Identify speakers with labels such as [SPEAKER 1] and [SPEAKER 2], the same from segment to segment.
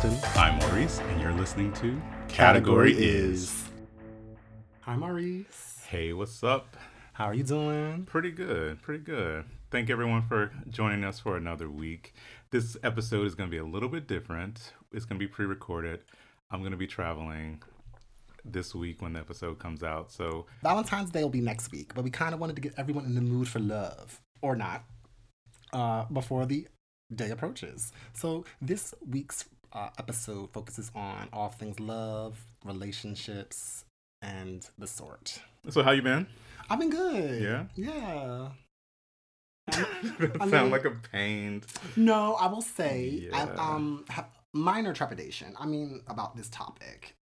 [SPEAKER 1] Justin.
[SPEAKER 2] I'm Maurice, and you're listening to
[SPEAKER 1] Category is. Hi, Maurice.
[SPEAKER 2] Hey, what's up?
[SPEAKER 1] How are you doing?
[SPEAKER 2] Pretty good, pretty good. Thank everyone for joining us for another week. This episode is going to be a little bit different. It's going to be pre recorded. I'm going to be traveling this week when the episode comes out. So,
[SPEAKER 1] Valentine's Day will be next week, but we kind of wanted to get everyone in the mood for love, or not, uh, before the day approaches. So, this week's uh, episode focuses on all things love, relationships, and the sort.
[SPEAKER 2] so how you been?
[SPEAKER 1] I've been good.
[SPEAKER 2] Yeah?
[SPEAKER 1] Yeah.
[SPEAKER 2] Sound
[SPEAKER 1] I mean-
[SPEAKER 2] like a pain.
[SPEAKER 1] No, I will say I
[SPEAKER 2] Yeah.
[SPEAKER 1] um have minor trepidation. I mean about this topic.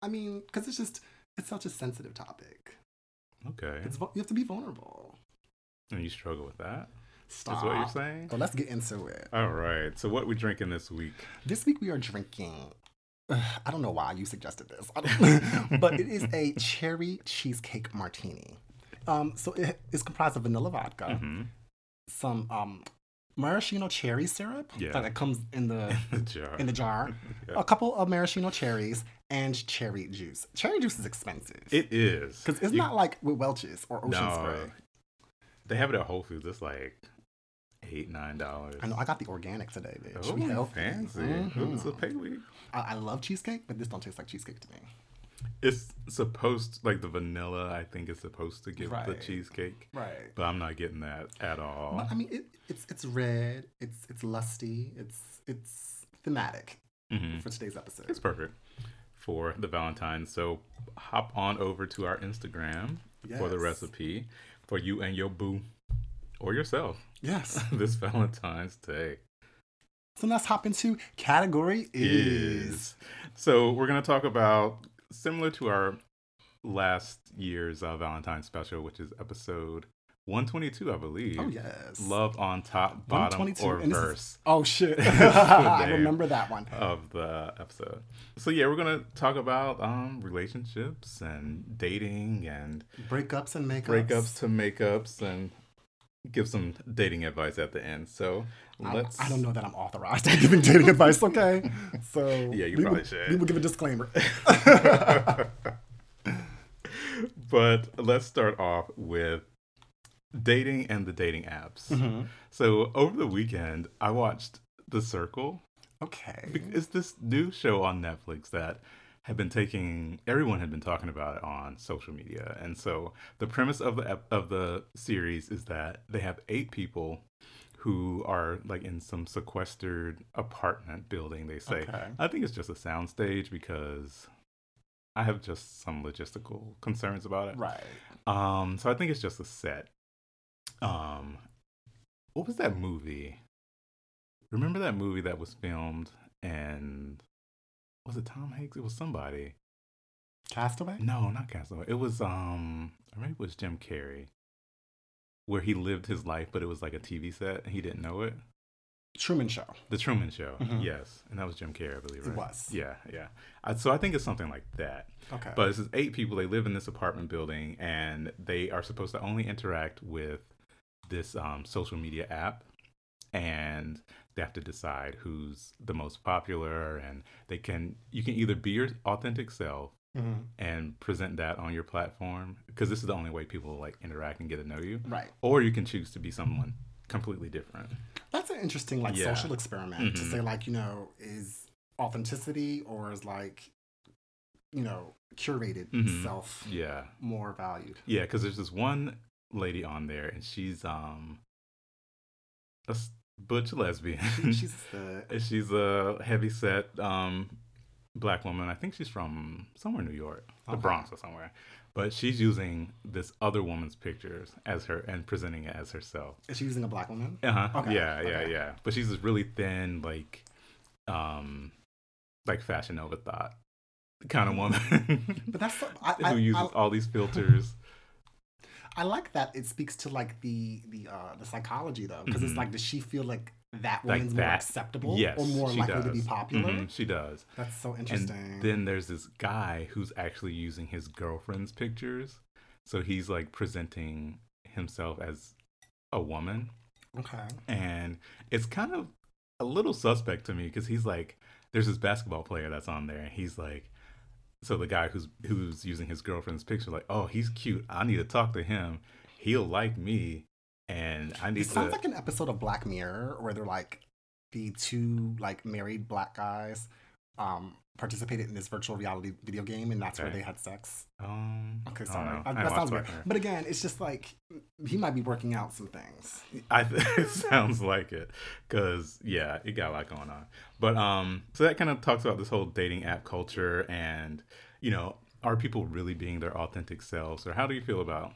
[SPEAKER 1] I mean because it's just it's such a sensitive topic.
[SPEAKER 2] Okay.
[SPEAKER 1] It's you have to be vulnerable.
[SPEAKER 2] And you struggle with that?
[SPEAKER 1] Stop.
[SPEAKER 2] That's what you're saying?
[SPEAKER 1] So let's get into it.
[SPEAKER 2] All right. So, what we drinking this week?
[SPEAKER 1] This week we are drinking. I don't know why you suggested this, I don't- but it is a cherry cheesecake martini. Um, so it is comprised of vanilla vodka,
[SPEAKER 2] hmm
[SPEAKER 1] some um, maraschino cherry syrup
[SPEAKER 2] Yeah.
[SPEAKER 1] that comes in the
[SPEAKER 2] The jar.
[SPEAKER 1] in the jar,
[SPEAKER 2] Yeah.
[SPEAKER 1] a couple of maraschino cherries, and cherry juice. Cherry juice is expensive
[SPEAKER 2] It is.
[SPEAKER 1] because it's
[SPEAKER 2] You-
[SPEAKER 1] not like with Welch's or Ocean
[SPEAKER 2] No.
[SPEAKER 1] Spray.
[SPEAKER 2] They have it at Whole Foods. It's like eight, nine dollars.
[SPEAKER 1] I know I got the organic today, bitch.
[SPEAKER 2] Oh,
[SPEAKER 1] we healthy.
[SPEAKER 2] fancy.
[SPEAKER 1] Mhm.
[SPEAKER 2] It's a pay week.
[SPEAKER 1] I, I love cheesecake, but this don't taste like cheesecake to me.
[SPEAKER 2] It's supposed like the vanilla. I think is supposed to give the cheesecake,
[SPEAKER 1] Right.
[SPEAKER 2] but I'm not getting that at all.
[SPEAKER 1] But I mean, it, it's it's red. It's it's lusty. It's it's thematic
[SPEAKER 2] hmm
[SPEAKER 1] for today's episode.
[SPEAKER 2] It's perfect for the Valentine's. So hop on over to our Instagram for the recipe for you and your boo or yourself
[SPEAKER 1] Yes.
[SPEAKER 2] this Valentine's Day.
[SPEAKER 1] So let's hop into category is.
[SPEAKER 2] is. So we're gonna talk about similar to our last year's uh, Valentine's special, which is episode 122, I believe.
[SPEAKER 1] Oh yes.
[SPEAKER 2] Love on top, bottom,
[SPEAKER 1] 122,
[SPEAKER 2] or
[SPEAKER 1] this is-
[SPEAKER 2] verse
[SPEAKER 1] Oh shit. I remember that one.
[SPEAKER 2] of the episode. So yeah, we're gonna talk about um relationships and dating and
[SPEAKER 1] Breakups and makeups.
[SPEAKER 2] breakups to makeups and give some dating advice at the end. So
[SPEAKER 1] I,
[SPEAKER 2] let's.
[SPEAKER 1] I don't know that I'm authorized to giving dating advice. Okay. So
[SPEAKER 2] Yeah, you probably
[SPEAKER 1] will,
[SPEAKER 2] should.
[SPEAKER 1] We will give a disclaimer.
[SPEAKER 2] but let's start off with dating and the dating apps.
[SPEAKER 1] Mm-hmm.
[SPEAKER 2] So over the weekend, I watched The Circle.
[SPEAKER 1] Okay.
[SPEAKER 2] It's this new show on Netflix that had been taking everyone had been talking about it on social media. And so the premise of the of the series is that they have eight people who are like in some sequestered apartment building, they say.
[SPEAKER 1] Okay.
[SPEAKER 2] I think it's just a soundstage because I have just some logistical concerns about it.
[SPEAKER 1] Right.
[SPEAKER 2] Um, so I think it's just a set. Um, what was that movie? Remember that movie that was filmed and was it Tom Hanks? It was somebody.
[SPEAKER 1] Castaway.
[SPEAKER 2] No, not Castaway. It was um, or maybe it was Jim Carrey, where he lived his life, but it was like a TV set and he didn't know it.
[SPEAKER 1] Truman Show.
[SPEAKER 2] The Truman Show,
[SPEAKER 1] Mhm.
[SPEAKER 2] yes, and that was Jim Carrey, I believe.
[SPEAKER 1] It was.
[SPEAKER 2] Yeah, yeah. I, so I think it's something like that.
[SPEAKER 1] Okay.
[SPEAKER 2] But it's just eight people. They live in this apartment building, and they are supposed to only interact with this um, social media app, and they have to decide who's the most popular. And they can you can either be your authentic self
[SPEAKER 1] Mhm.
[SPEAKER 2] and present that on your platform because this is the only way people like interact and get to know you,
[SPEAKER 1] Right.
[SPEAKER 2] or you can choose to be someone completely different.
[SPEAKER 1] That's an interesting like
[SPEAKER 2] Yeah.
[SPEAKER 1] social experiment to
[SPEAKER 2] Mhm.
[SPEAKER 1] say like you know is authenticity or is like you know curated
[SPEAKER 2] Mhm.
[SPEAKER 1] self
[SPEAKER 2] Yeah,
[SPEAKER 1] more valued.
[SPEAKER 2] yeah. Because there's this one lady on there, and she's um a s- butch lesbian.
[SPEAKER 1] She's the
[SPEAKER 2] She's a heavy set um, black woman. I think she's from somewhere in New York, the Bronx or somewhere. But she's using this other woman's pictures as her and presenting it as herself.
[SPEAKER 1] is she using a black woman?
[SPEAKER 2] Uh huh.
[SPEAKER 1] Okay,
[SPEAKER 2] Yeah, yeah,
[SPEAKER 1] okay.
[SPEAKER 2] yeah. But she's this really thin, like, um, like Fashion Nova thought kind of woman
[SPEAKER 1] But that's I,
[SPEAKER 2] who uses
[SPEAKER 1] I,
[SPEAKER 2] all these filters.
[SPEAKER 1] I like that it speaks to like the the uh the psychology though because it's
[SPEAKER 2] Mhm.
[SPEAKER 1] like does she feel like that
[SPEAKER 2] Like
[SPEAKER 1] woman's more acceptable
[SPEAKER 2] yes,
[SPEAKER 1] or more likely
[SPEAKER 2] does.
[SPEAKER 1] to be popular?
[SPEAKER 2] Mhm, she does.
[SPEAKER 1] That's so interesting.
[SPEAKER 2] And then there's this guy who's actually using his girlfriend's pictures. So he's like presenting himself as a woman.
[SPEAKER 1] okay.
[SPEAKER 2] And it's kind of a little suspect to me because he's like, there's this basketball player that's on there, and he's like, so the guy who's who's using his girlfriend's picture, like, oh, he's cute. I need to talk to him. He'll like me, and I need
[SPEAKER 1] It
[SPEAKER 2] to.
[SPEAKER 1] sounds like an episode of Black Mirror where they're like the two like married black guys um participated in this virtual reality video game and that's where they had sex.
[SPEAKER 2] um,
[SPEAKER 1] Okay, sorry.
[SPEAKER 2] I
[SPEAKER 1] that sounds weird. But again, it's just like he might be working out some things.
[SPEAKER 2] I it sounds like it because yeah, it got a lot going on. But um, so that kind of talks about this whole dating app culture, and you know, are people really being their authentic selves, or how do you feel about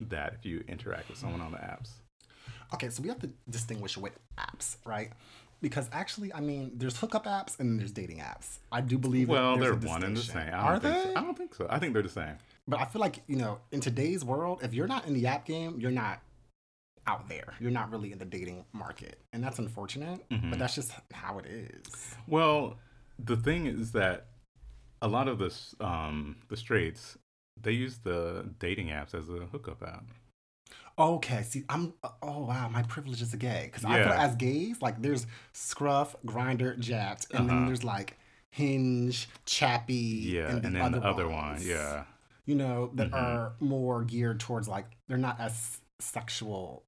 [SPEAKER 2] that if you interact with someone on the apps?
[SPEAKER 1] Okay, so we have to distinguish with apps, right? Because actually, I mean, there's hookup apps and there's dating apps. I do believe. that
[SPEAKER 2] Well, they're one and the same. I don't
[SPEAKER 1] Are
[SPEAKER 2] think
[SPEAKER 1] they?
[SPEAKER 2] So. I don't think so. I think they're the same.
[SPEAKER 1] But I feel like you know, in today's world, if you're not in the app game, you're not out there. You're not really in the dating market, and that's unfortunate.
[SPEAKER 2] Mhm.
[SPEAKER 1] But that's just how it is.
[SPEAKER 2] Well, the thing is that a lot of the s- um the straights they use the dating apps as a hookup app.
[SPEAKER 1] Okay, see, I'm. Oh wow, my privilege as a gay because I feel as gays, like there's Scruff, Grindr, Jacked, and then
[SPEAKER 2] Uh-huh.
[SPEAKER 1] there's like Hinge, chappy,
[SPEAKER 2] Yeah, and,
[SPEAKER 1] the
[SPEAKER 2] then the other one,
[SPEAKER 1] ones,
[SPEAKER 2] yeah.
[SPEAKER 1] you know, that
[SPEAKER 2] Mhm.
[SPEAKER 1] are more geared towards like they're not as sexual.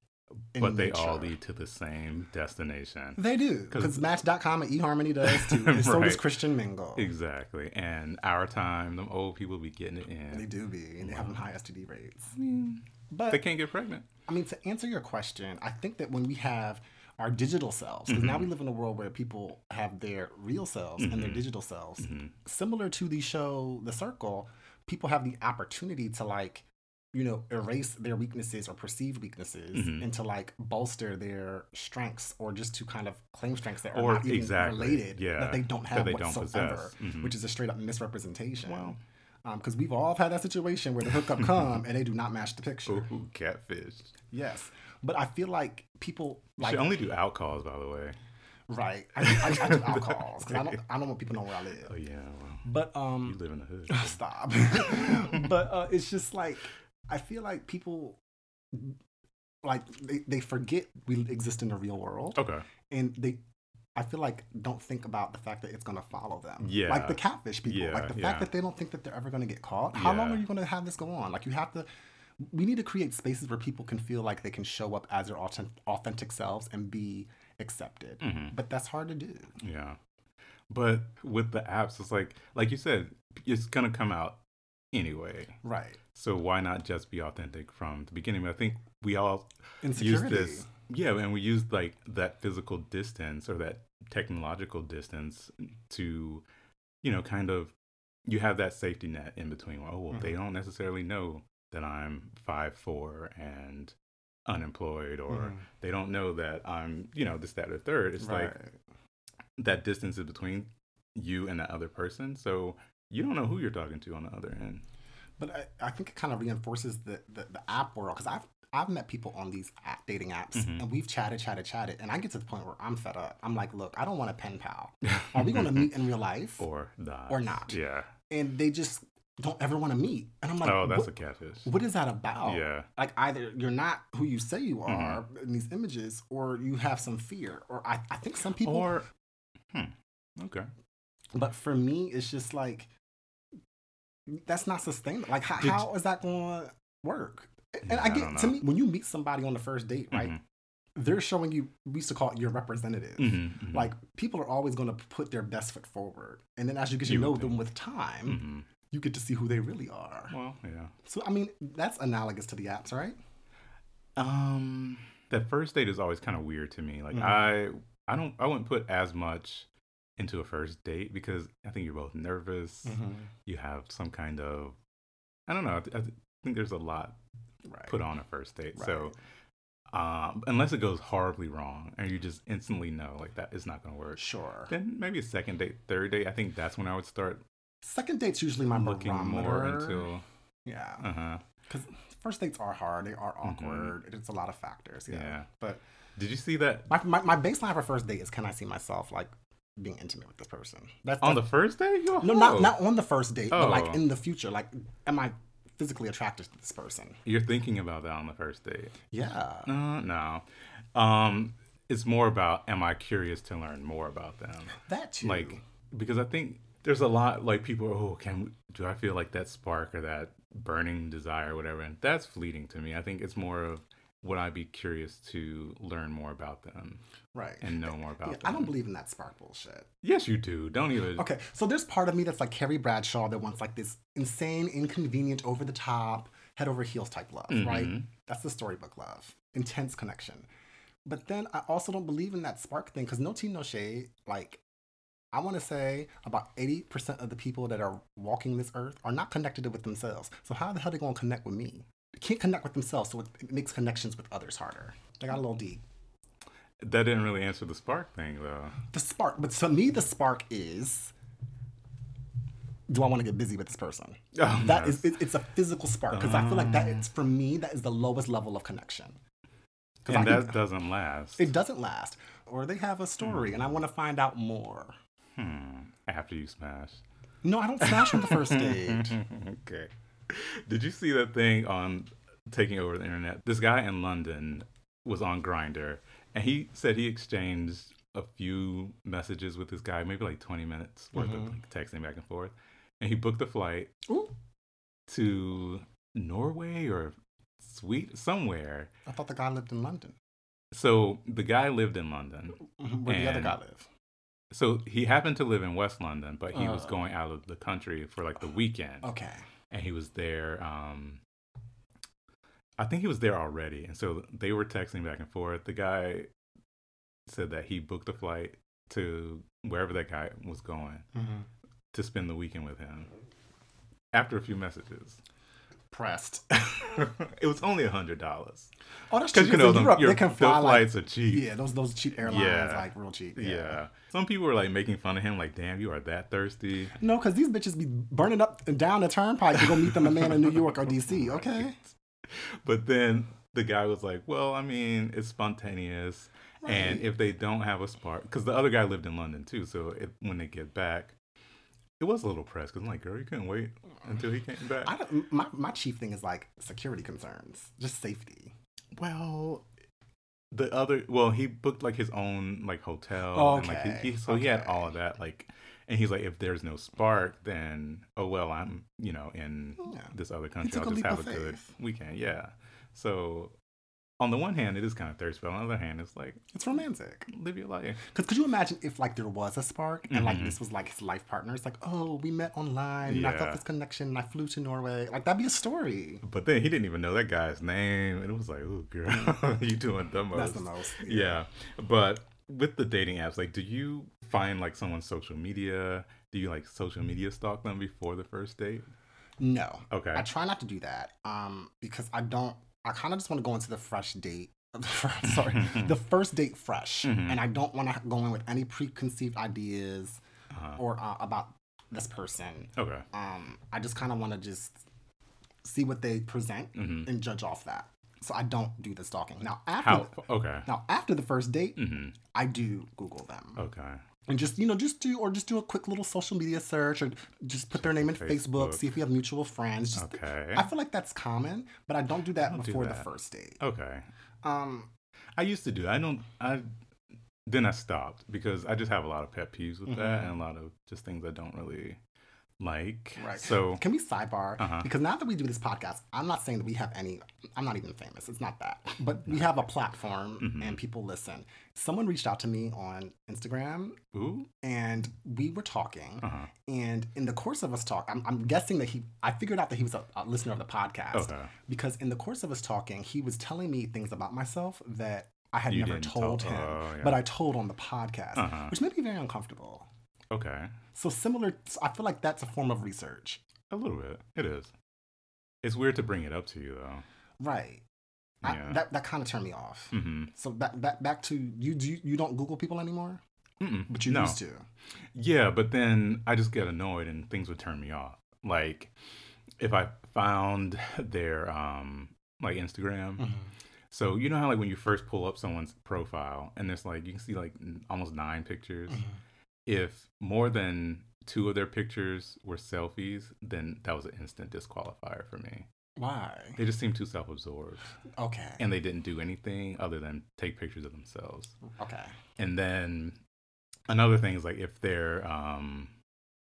[SPEAKER 1] In
[SPEAKER 2] but they all lead to the same destination.
[SPEAKER 1] They do. because Match.com and eHarmony does too, and so does Christian Mingle.
[SPEAKER 2] Exactly. And our time, them old people be getting it in.
[SPEAKER 1] They do be, and they have them high STD rates.
[SPEAKER 2] I mean,
[SPEAKER 1] But
[SPEAKER 2] they can't get pregnant.
[SPEAKER 1] I mean, to answer your question, I think that when we have our digital selves, because now we live in a world where people have their real selves and their
[SPEAKER 2] Mhm.
[SPEAKER 1] digital selves,
[SPEAKER 2] Mhm.
[SPEAKER 1] similar to the show The Circle, people have the opportunity to like, you know, erase their weaknesses or perceived weaknesses
[SPEAKER 2] Mhm.
[SPEAKER 1] and to like bolster their strengths or just to kind of claim strengths that are
[SPEAKER 2] Or
[SPEAKER 1] not even
[SPEAKER 2] exactly,
[SPEAKER 1] related
[SPEAKER 2] yeah,
[SPEAKER 1] that they don't
[SPEAKER 2] that
[SPEAKER 1] have
[SPEAKER 2] they don't
[SPEAKER 1] whatsoever,
[SPEAKER 2] possess. Mhm.
[SPEAKER 1] which is a straight up misrepresentation.
[SPEAKER 2] Wow.
[SPEAKER 1] Because we've all had that situation where the hookup come and they do not match the picture.
[SPEAKER 2] Ooh, catfish.
[SPEAKER 1] Yes, but I feel like people
[SPEAKER 2] Like, should only do out calls, by the way.
[SPEAKER 1] right. I, I, I do alcohols because I don't I don't want people to know where I live.
[SPEAKER 2] Oh yeah, well,
[SPEAKER 1] But um,
[SPEAKER 2] you
[SPEAKER 1] um,
[SPEAKER 2] live in the hood.
[SPEAKER 1] stop. but uh, it's just like I feel like people like they, they forget we exist in the real world
[SPEAKER 2] Okay.
[SPEAKER 1] and they. I feel like don't think about the fact that it's gonna follow them.
[SPEAKER 2] Yeah.
[SPEAKER 1] Like the catfish people.
[SPEAKER 2] Yeah,
[SPEAKER 1] like the
[SPEAKER 2] yeah.
[SPEAKER 1] fact that they don't think that they're ever gonna get caught. How long are you gonna have this go on? Like you have to we need to create spaces where people can feel like they can show up as their authentic, authentic selves and be accepted.
[SPEAKER 2] Mhm.
[SPEAKER 1] But that's hard to do.
[SPEAKER 2] Yeah. But with the apps, it's like, like you said, it's gonna come out anyway.
[SPEAKER 1] Right.
[SPEAKER 2] So why not just be authentic from the beginning? I think we all use this yeah and we use like that physical distance or that technological distance to you know kind of you have that safety net in between oh well they
[SPEAKER 1] Mm-hmm.
[SPEAKER 2] don't necessarily know that i'm five four and unemployed or
[SPEAKER 1] Mhm.
[SPEAKER 2] they don't know that i'm you know this that or third it's like that distance is between you and the other person so you don't know who you're talking to on the other end
[SPEAKER 1] But I, I think it kind of reinforces the, the, the app world because I've I've met people on these app, dating apps
[SPEAKER 2] Mhm.
[SPEAKER 1] and we've chatted, chatted, chatted, and I get to the point where I'm fed up. I'm like, look, I don't want a pen pal. Are we going to meet in real life?
[SPEAKER 2] or not
[SPEAKER 1] Or not.
[SPEAKER 2] yeah
[SPEAKER 1] And they just don't ever want to meet. And I'm like,
[SPEAKER 2] oh that's
[SPEAKER 1] what,
[SPEAKER 2] a catfish
[SPEAKER 1] what is that about?
[SPEAKER 2] yeah
[SPEAKER 1] Like either you're not who you say you
[SPEAKER 2] Mm-hmm.
[SPEAKER 1] are in these images, or you have some fear. Or I, I think some people.
[SPEAKER 2] or hmm okay
[SPEAKER 1] but for me, it's just like that's not sustainable. Like how,
[SPEAKER 2] Did-
[SPEAKER 1] how is that going to work? And I
[SPEAKER 2] I
[SPEAKER 1] get to me when you meet somebody on the first date, right?
[SPEAKER 2] Mhm.
[SPEAKER 1] They're showing you. We used to call it your representative.
[SPEAKER 2] Mhm, mhm.
[SPEAKER 1] Like people are always going to put their best foot forward, and then as you get to
[SPEAKER 2] You
[SPEAKER 1] know them with time,
[SPEAKER 2] Mhm.
[SPEAKER 1] you get to see who they really are.
[SPEAKER 2] Well, yeah.
[SPEAKER 1] So I mean, that's analogous to the apps, right?
[SPEAKER 2] Um, that first date is always kind of weird to me. Like
[SPEAKER 1] Mhm.
[SPEAKER 2] I, I don't, I wouldn't put as much into a first date because I think you're both nervous.
[SPEAKER 1] Mm-hmm.
[SPEAKER 2] You have some kind of, I don't know. I, th- I th- think there's a lot
[SPEAKER 1] Right.
[SPEAKER 2] put on a first date. So,
[SPEAKER 1] Right.
[SPEAKER 2] um, unless it goes horribly wrong and you just instantly know like that is not going to work,
[SPEAKER 1] Sure.
[SPEAKER 2] then maybe a second date, third date. I think that's when I would start
[SPEAKER 1] Second date's usually my
[SPEAKER 2] looking more
[SPEAKER 1] barometer.
[SPEAKER 2] into.
[SPEAKER 1] yeah,
[SPEAKER 2] Uh huh.
[SPEAKER 1] because first dates are hard. They are awkward. It's a lot of factors. Yeah.
[SPEAKER 2] Mm-hmm. Yeah.
[SPEAKER 1] But
[SPEAKER 2] Did you see that
[SPEAKER 1] my, my my baseline for first date is can I see myself like being intimate with this person? That's
[SPEAKER 2] on the
[SPEAKER 1] that's-
[SPEAKER 2] first date?
[SPEAKER 1] No, not not on the first date, but like
[SPEAKER 2] Oh.
[SPEAKER 1] in the future. Like, am I physically attracted to this person?
[SPEAKER 2] You're thinking about that on the first date.
[SPEAKER 1] Yeah.
[SPEAKER 2] Uh, no. Um, it's more about am I curious to learn more about them?
[SPEAKER 1] That too.
[SPEAKER 2] Like, because I think there's a lot like people. Oh, can do I feel like that spark or that burning desire, or whatever? And that's fleeting to me. I think it's more of would I be curious to learn more about them
[SPEAKER 1] Right.
[SPEAKER 2] and know more about
[SPEAKER 1] Yeah,
[SPEAKER 2] them?
[SPEAKER 1] I don't believe in that spark bullshit.
[SPEAKER 2] Yes, you do. Don't even.
[SPEAKER 1] Okay, so there's part of me that's like Carrie Bradshaw that wants like this insane, inconvenient, over the top, head over heels type love, right?
[SPEAKER 2] Mhm.
[SPEAKER 1] That's the storybook love, intense connection. But then I also don't believe in that spark thing because no tea, no shade. Like, I want to say about 80% of the people that are walking this earth are not connected with themselves. So, how the hell are they going to connect with me? Can't connect with themselves, so it, makes connections with others harder. They got a little deep.
[SPEAKER 2] That didn't really answer the spark thing, though.
[SPEAKER 1] The spark, but to me, the spark is do I want to get busy with this person?
[SPEAKER 2] Oh,
[SPEAKER 1] That
[SPEAKER 2] yes.
[SPEAKER 1] is, it, it's a physical spark because I feel like that is for me that is the lowest level of connection.
[SPEAKER 2] and
[SPEAKER 1] I-
[SPEAKER 2] that doesn't last.
[SPEAKER 1] it doesn't last, or they have a story, and I want to find out more.
[SPEAKER 2] Hmm. After you smash.
[SPEAKER 1] No, I don't smash on the first date.
[SPEAKER 2] okay. Did you see that thing on taking over the internet? This guy in London was on Grindr, and he said he exchanged a few messages with this guy, maybe like 20 minutes worth
[SPEAKER 1] Mhm.
[SPEAKER 2] of like, texting back and forth. And he booked a flight
[SPEAKER 1] Ooh,
[SPEAKER 2] to Norway or Sweden, somewhere.
[SPEAKER 1] I thought the guy lived in London.
[SPEAKER 2] So the guy lived in London.
[SPEAKER 1] Where the other guy live?
[SPEAKER 2] So he happened to live in West London, but he was
[SPEAKER 1] Uh.
[SPEAKER 2] going out of the country for like the weekend.
[SPEAKER 1] Okay.
[SPEAKER 2] And he was there. Um, I think he was there already, and so they were texting back and forth. The guy said that he booked a flight to wherever that guy was going to spend the weekend with him. After a few messages,
[SPEAKER 1] Pressed.
[SPEAKER 2] it was only a hundred dollars
[SPEAKER 1] Oh, that's true.
[SPEAKER 2] because you know them,
[SPEAKER 1] Europe,
[SPEAKER 2] your,
[SPEAKER 1] they can
[SPEAKER 2] the
[SPEAKER 1] fly like
[SPEAKER 2] flights are cheap.
[SPEAKER 1] yeah, those those cheap airlines,
[SPEAKER 2] Yeah.
[SPEAKER 1] like real cheap.
[SPEAKER 2] Yeah. Some people were like making fun of him, like, "Damn, you are that thirsty."
[SPEAKER 1] No, because these bitches be burning up and down the turnpike to go meet them a man in New York or DC. Oh okay.
[SPEAKER 2] But then the guy was like, "Well, I mean, it's spontaneous, and if they don't have a spark, because the other guy lived in London too, so if, when they get back, it was a little pressed. Because I'm like, girl, you couldn't wait until he came back.
[SPEAKER 1] I don't, my my chief thing is like security concerns, just safety.
[SPEAKER 2] well, the other, well, he booked like his own like hotel, and like
[SPEAKER 1] Okay,
[SPEAKER 2] he, he so he had all of that, like, and he's like, if there's no spark, then oh well, I'm you know in
[SPEAKER 1] Yeah.
[SPEAKER 2] this other country, I'll just have
[SPEAKER 1] of
[SPEAKER 2] a good weekend, yeah. So. On the one hand, it is kind of thirsty, but on the other hand, it's like
[SPEAKER 1] It's romantic.
[SPEAKER 2] live your life.
[SPEAKER 1] Because could you imagine if like there was a spark and like
[SPEAKER 2] Mhm.
[SPEAKER 1] this was like his life partner? It's like, oh, we met online and I felt this connection and I flew to Norway. Like that'd be a story.
[SPEAKER 2] But then he didn't even know that guy's name, and it was like, "Oh, girl, you doing the most."
[SPEAKER 1] That's the most.
[SPEAKER 2] Yeah, but with the dating apps, like, do you find like someone's social media? Do you like social media stalk them before the first date?
[SPEAKER 1] No.
[SPEAKER 2] Okay.
[SPEAKER 1] I try not to do that. Um, because I don't. I kind of just want to go into the fresh date. Sorry, the first date fresh,
[SPEAKER 2] Mhm.
[SPEAKER 1] and I don't want to go in with any preconceived ideas
[SPEAKER 2] Uh-huh.
[SPEAKER 1] or uh, about this person.
[SPEAKER 2] Okay.
[SPEAKER 1] Um, I just kind of want to just see what they present
[SPEAKER 2] Mhm.
[SPEAKER 1] and judge off that. So I don't do the stalking. Now after
[SPEAKER 2] How? Okay.
[SPEAKER 1] now after the first date,
[SPEAKER 2] hmm
[SPEAKER 1] I do Google them
[SPEAKER 2] Okay.
[SPEAKER 1] And just you know just do or just do a quick little social media search or just put their name in Facebook,
[SPEAKER 2] Facebook.
[SPEAKER 1] see if we have mutual friends. Just,
[SPEAKER 2] Okay.
[SPEAKER 1] I feel like that's common, but I don't do that
[SPEAKER 2] don't do
[SPEAKER 1] before the first date.
[SPEAKER 2] Okay.
[SPEAKER 1] Um,
[SPEAKER 2] I used to do. I don't. I then I stopped because I just have a lot of pet peeves with that
[SPEAKER 1] Mhm.
[SPEAKER 2] and a lot of just things I don't really like.
[SPEAKER 1] right.
[SPEAKER 2] So
[SPEAKER 1] can we sidebar?
[SPEAKER 2] Uh-huh.
[SPEAKER 1] Because now that we do this podcast, I'm not saying that we have any. I'm not even famous. It's not that, but we have a platform
[SPEAKER 2] Mhm.
[SPEAKER 1] and people listen. Someone reached out to me on Instagram
[SPEAKER 2] ooh.
[SPEAKER 1] and we were talking.
[SPEAKER 2] Uh-huh.
[SPEAKER 1] And in the course of us talk, I'm, I'm guessing that he, I figured out that he was a, a listener of the podcast.
[SPEAKER 2] Okay.
[SPEAKER 1] Because in the course of us talking, he was telling me things about myself that I had
[SPEAKER 2] You
[SPEAKER 1] never told
[SPEAKER 2] tell-
[SPEAKER 1] him,
[SPEAKER 2] oh, yeah.
[SPEAKER 1] but I told on the podcast,
[SPEAKER 2] Uh-huh.
[SPEAKER 1] which made me very uncomfortable.
[SPEAKER 2] Okay.
[SPEAKER 1] So similar, I feel like that's a form of research,
[SPEAKER 2] A little bit. It is. It's weird to bring it up to you though.
[SPEAKER 1] right?
[SPEAKER 2] Yeah.
[SPEAKER 1] I, that that kind of turned me off.
[SPEAKER 2] Mm-hmm.
[SPEAKER 1] So back back back to you. Do you, you don't Google people anymore,
[SPEAKER 2] Mm-mm.
[SPEAKER 1] but you
[SPEAKER 2] no.
[SPEAKER 1] used to.
[SPEAKER 2] Yeah, but then I just get annoyed and things would turn me off. Like if I found their um like Instagram.
[SPEAKER 1] Mm-hmm.
[SPEAKER 2] So you know how like when you first pull up someone's profile and there's like you can see like n- almost nine pictures.
[SPEAKER 1] Mm-hmm.
[SPEAKER 2] If more than two of their pictures were selfies, then that was an instant disqualifier for me.
[SPEAKER 1] Why?
[SPEAKER 2] They just seemed too self-absorbed
[SPEAKER 1] Okay.
[SPEAKER 2] and they didn't do anything other than take pictures of themselves.
[SPEAKER 1] okay.
[SPEAKER 2] And then another thing is like if their um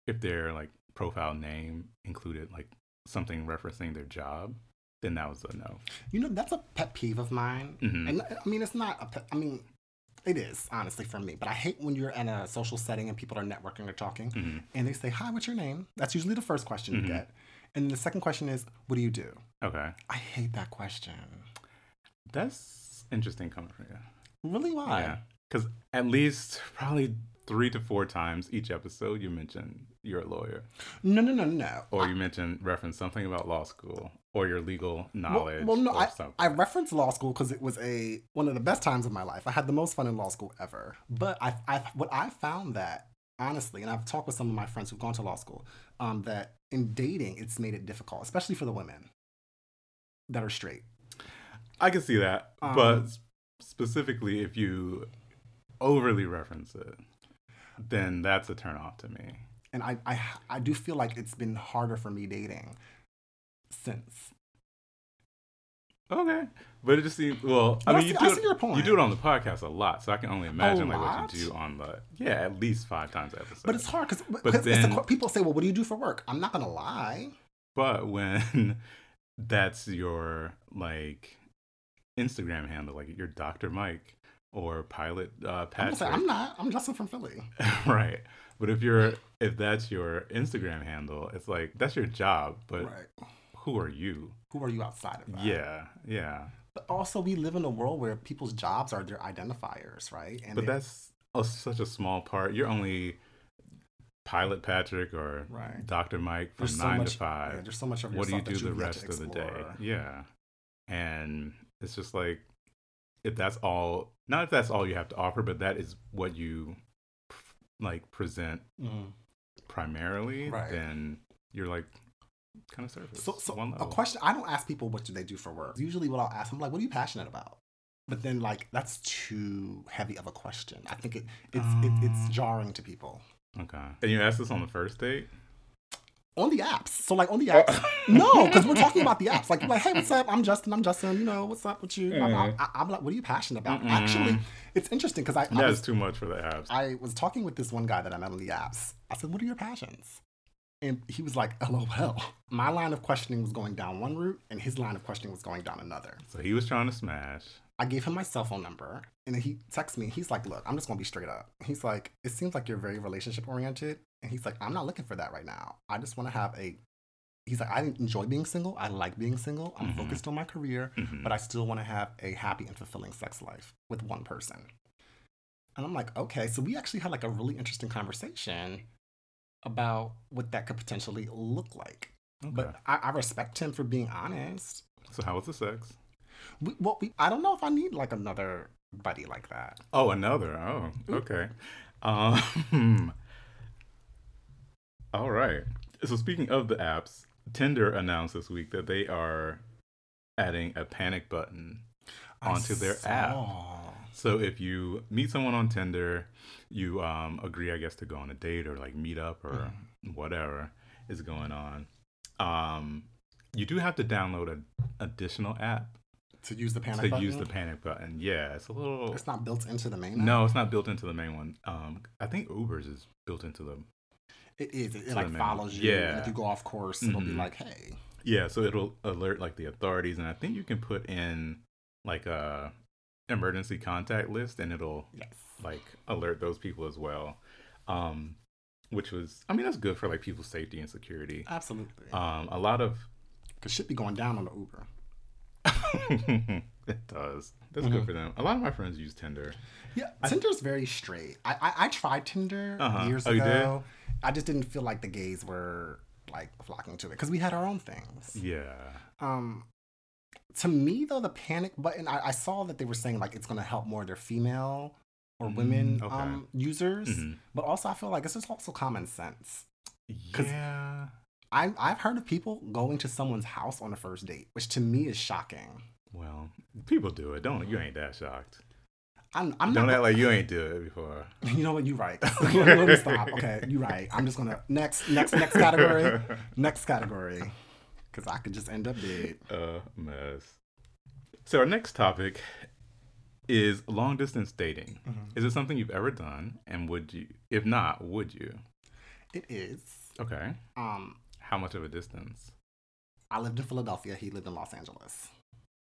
[SPEAKER 2] if their like profile name included like something referencing their job, then that was a no.
[SPEAKER 1] You know, that's a pet peeve of mine.
[SPEAKER 2] Mhm.
[SPEAKER 1] And I mean, it's not a pet, I mean, it is, honestly, for me. But I hate when you're in a social setting and people are networking or talking
[SPEAKER 2] Mhm.
[SPEAKER 1] and they say, Hi, what's your name? That's usually the first question
[SPEAKER 2] Mhm.
[SPEAKER 1] you get. And the second question is, What do you do?
[SPEAKER 2] Okay,
[SPEAKER 1] I hate that question.
[SPEAKER 2] that's interesting coming from you.
[SPEAKER 1] Really? Why?
[SPEAKER 2] Yeah, because at least probably three to four times each episode you mention you're a lawyer,
[SPEAKER 1] No, no, no, no.
[SPEAKER 2] or you mention reference something about law school or your legal knowledge.
[SPEAKER 1] well, no,
[SPEAKER 2] or
[SPEAKER 1] I,
[SPEAKER 2] something.
[SPEAKER 1] I referenced law school because it was a one of the best times of my life. I had the most fun in law school ever. But I, I what I found that honestly, and I've talked with some of my friends who've gone to law school, um, that in dating it's made it difficult, especially for the women that are straight.
[SPEAKER 2] I can see that,
[SPEAKER 1] Um,
[SPEAKER 2] but specifically if you overly reference it, then that's a turnoff to me.
[SPEAKER 1] And I, I I do feel like it's been harder for me dating since.
[SPEAKER 2] Okay, but it just seems well. I
[SPEAKER 1] I
[SPEAKER 2] mean, you
[SPEAKER 1] see-
[SPEAKER 2] do
[SPEAKER 1] I
[SPEAKER 2] it,
[SPEAKER 1] your point.
[SPEAKER 2] you do it on the podcast a lot, so I can only imagine like what you do on the yeah, at least five times episode.
[SPEAKER 1] But it's hard because
[SPEAKER 2] But then-
[SPEAKER 1] people say, "Well, what do you do for work?" I'm not gonna lie.
[SPEAKER 2] But when that's your like Instagram handle, like your Dr. Mike or Pilot uh,
[SPEAKER 1] I'm,
[SPEAKER 2] Patrick,
[SPEAKER 1] say, I'm not. I'm Justin from Philly.
[SPEAKER 2] right? But if you're if that's your Instagram handle, it's like that's your job. But
[SPEAKER 1] right.
[SPEAKER 2] who are you?
[SPEAKER 1] Who are you outside of that?
[SPEAKER 2] Yeah, yeah.
[SPEAKER 1] But also, we live in a world where people's jobs are their identifiers, right? And
[SPEAKER 2] But
[SPEAKER 1] it-
[SPEAKER 2] that's a, such a small part. You're only Pilot Patrick or
[SPEAKER 1] Right.
[SPEAKER 2] Dr. Mike from
[SPEAKER 1] there's so
[SPEAKER 2] nine
[SPEAKER 1] much.
[SPEAKER 2] to five.
[SPEAKER 1] yeah, there's so much of
[SPEAKER 2] what do you do the rest of the day yeah and it's just like if that's all not if that's all you have to offer but that is what you like present
[SPEAKER 1] Mhm.
[SPEAKER 2] primarily
[SPEAKER 1] Right.
[SPEAKER 2] then you're like kind of surface
[SPEAKER 1] So, so a question I don't ask people what do they do for work. Usually, what I'll ask them like, "What are you passionate about?" But then, like, that's too heavy of a question. I think it it's it,
[SPEAKER 2] Um.
[SPEAKER 1] it's jarring to people
[SPEAKER 2] okay and you asked this on the first date
[SPEAKER 1] on the apps. So, like, on the oh. apps, no, because we're talking about the apps. Like, like, hey, what's up? I'm Justin. I'm Justin. You know, what's up with you? I'm, I'm, mm. I'm like, what are you passionate about?
[SPEAKER 2] Mm-mm.
[SPEAKER 1] Actually, it's interesting because I, I
[SPEAKER 2] that
[SPEAKER 1] was
[SPEAKER 2] too much for the apps
[SPEAKER 1] I was talking with this one guy that I met on the apps. I said, What are your passions? And he was like, LOL. My line of questioning was going down one route, and his line of questioning was going down another.
[SPEAKER 2] so he was trying to smash
[SPEAKER 1] I gave him my cell phone number, and then he texts me. He's like, Look, I'm just going to be straight up. He's like, It seems like you're very relationship oriented. And he's like, I'm not looking for that right now. I just want to have a. He's like, I enjoy being single. I like being single. I'm
[SPEAKER 2] Mhm.
[SPEAKER 1] focused on my career,
[SPEAKER 2] Mhm.
[SPEAKER 1] but I still want to have a happy and fulfilling sex life with one person. And I'm like, okay, so we actually had like a really interesting conversation about what that could potentially look like.
[SPEAKER 2] okay.
[SPEAKER 1] But I, I respect him for being honest.
[SPEAKER 2] so how was the sex
[SPEAKER 1] We, well, we, I don't know if I need like another buddy like that.
[SPEAKER 2] Oh, another. Oh, okay. Um, all right. So speaking of the apps, Tinder announced this week that they are adding a panic button
[SPEAKER 1] I
[SPEAKER 2] onto their app. So if you meet someone on Tinder, you um, agree, I guess, to go on a date or like meet up or whatever is going on. Um, you do have to download an additional app
[SPEAKER 1] To use the panic
[SPEAKER 2] to
[SPEAKER 1] button.
[SPEAKER 2] use the panic button. Yeah, it's a little.
[SPEAKER 1] It's not built into the main. app?
[SPEAKER 2] No, it's not built into the main one. Um, I think Uber's is built into the.
[SPEAKER 1] It is. It,
[SPEAKER 2] to
[SPEAKER 1] like follows you. and
[SPEAKER 2] yeah.
[SPEAKER 1] if you go off course, it'll be
[SPEAKER 2] Mhm.
[SPEAKER 1] like, hey.
[SPEAKER 2] Yeah, so it'll alert like the authorities, and I think you can put in like a emergency contact list, and it'll
[SPEAKER 1] Yes.
[SPEAKER 2] like alert those people as well. Um, which was, I mean, that's good for like people's safety and security.
[SPEAKER 1] Absolutely.
[SPEAKER 2] Um, a lot of
[SPEAKER 1] Because shit be going down on the Uber.
[SPEAKER 2] it does. That's good
[SPEAKER 1] Mhm.
[SPEAKER 2] for them. A lot of my friends use Tinder.
[SPEAKER 1] Yeah, Tinder's very straight. I I, I tried Tinder
[SPEAKER 2] Uh-huh.
[SPEAKER 1] years
[SPEAKER 2] Oh, you did?
[SPEAKER 1] ago. I just didn't feel like the gays were like flocking to it because we had our own things.
[SPEAKER 2] Yeah.
[SPEAKER 1] Um, to me though, the panic button. I, I saw that they were saying like it's going to help more their female or women
[SPEAKER 2] Mm, okay.
[SPEAKER 1] um users,
[SPEAKER 2] Mhm.
[SPEAKER 1] but also I feel like it's just also common sense.
[SPEAKER 2] Yeah.
[SPEAKER 1] I I've heard of people going to someone's house on a first date, which to me is shocking.
[SPEAKER 2] Well, people do it. Don't you ain't that shocked.
[SPEAKER 1] I'm I'm
[SPEAKER 2] Don't
[SPEAKER 1] not.
[SPEAKER 2] act like you ain't do it before.
[SPEAKER 1] You know what? You're right. Let me stop. Okay, you're right. I'm just gonna next, next, next category. Next category, because I could just end up dead.
[SPEAKER 2] a mess. So our next topic is long distance dating.
[SPEAKER 1] Mhm.
[SPEAKER 2] Is it something you've ever done? And would you, if not, would you?
[SPEAKER 1] It is.
[SPEAKER 2] Okay.
[SPEAKER 1] Um,
[SPEAKER 2] How much of a distance?
[SPEAKER 1] I lived in Philadelphia. He lived in Los Angeles.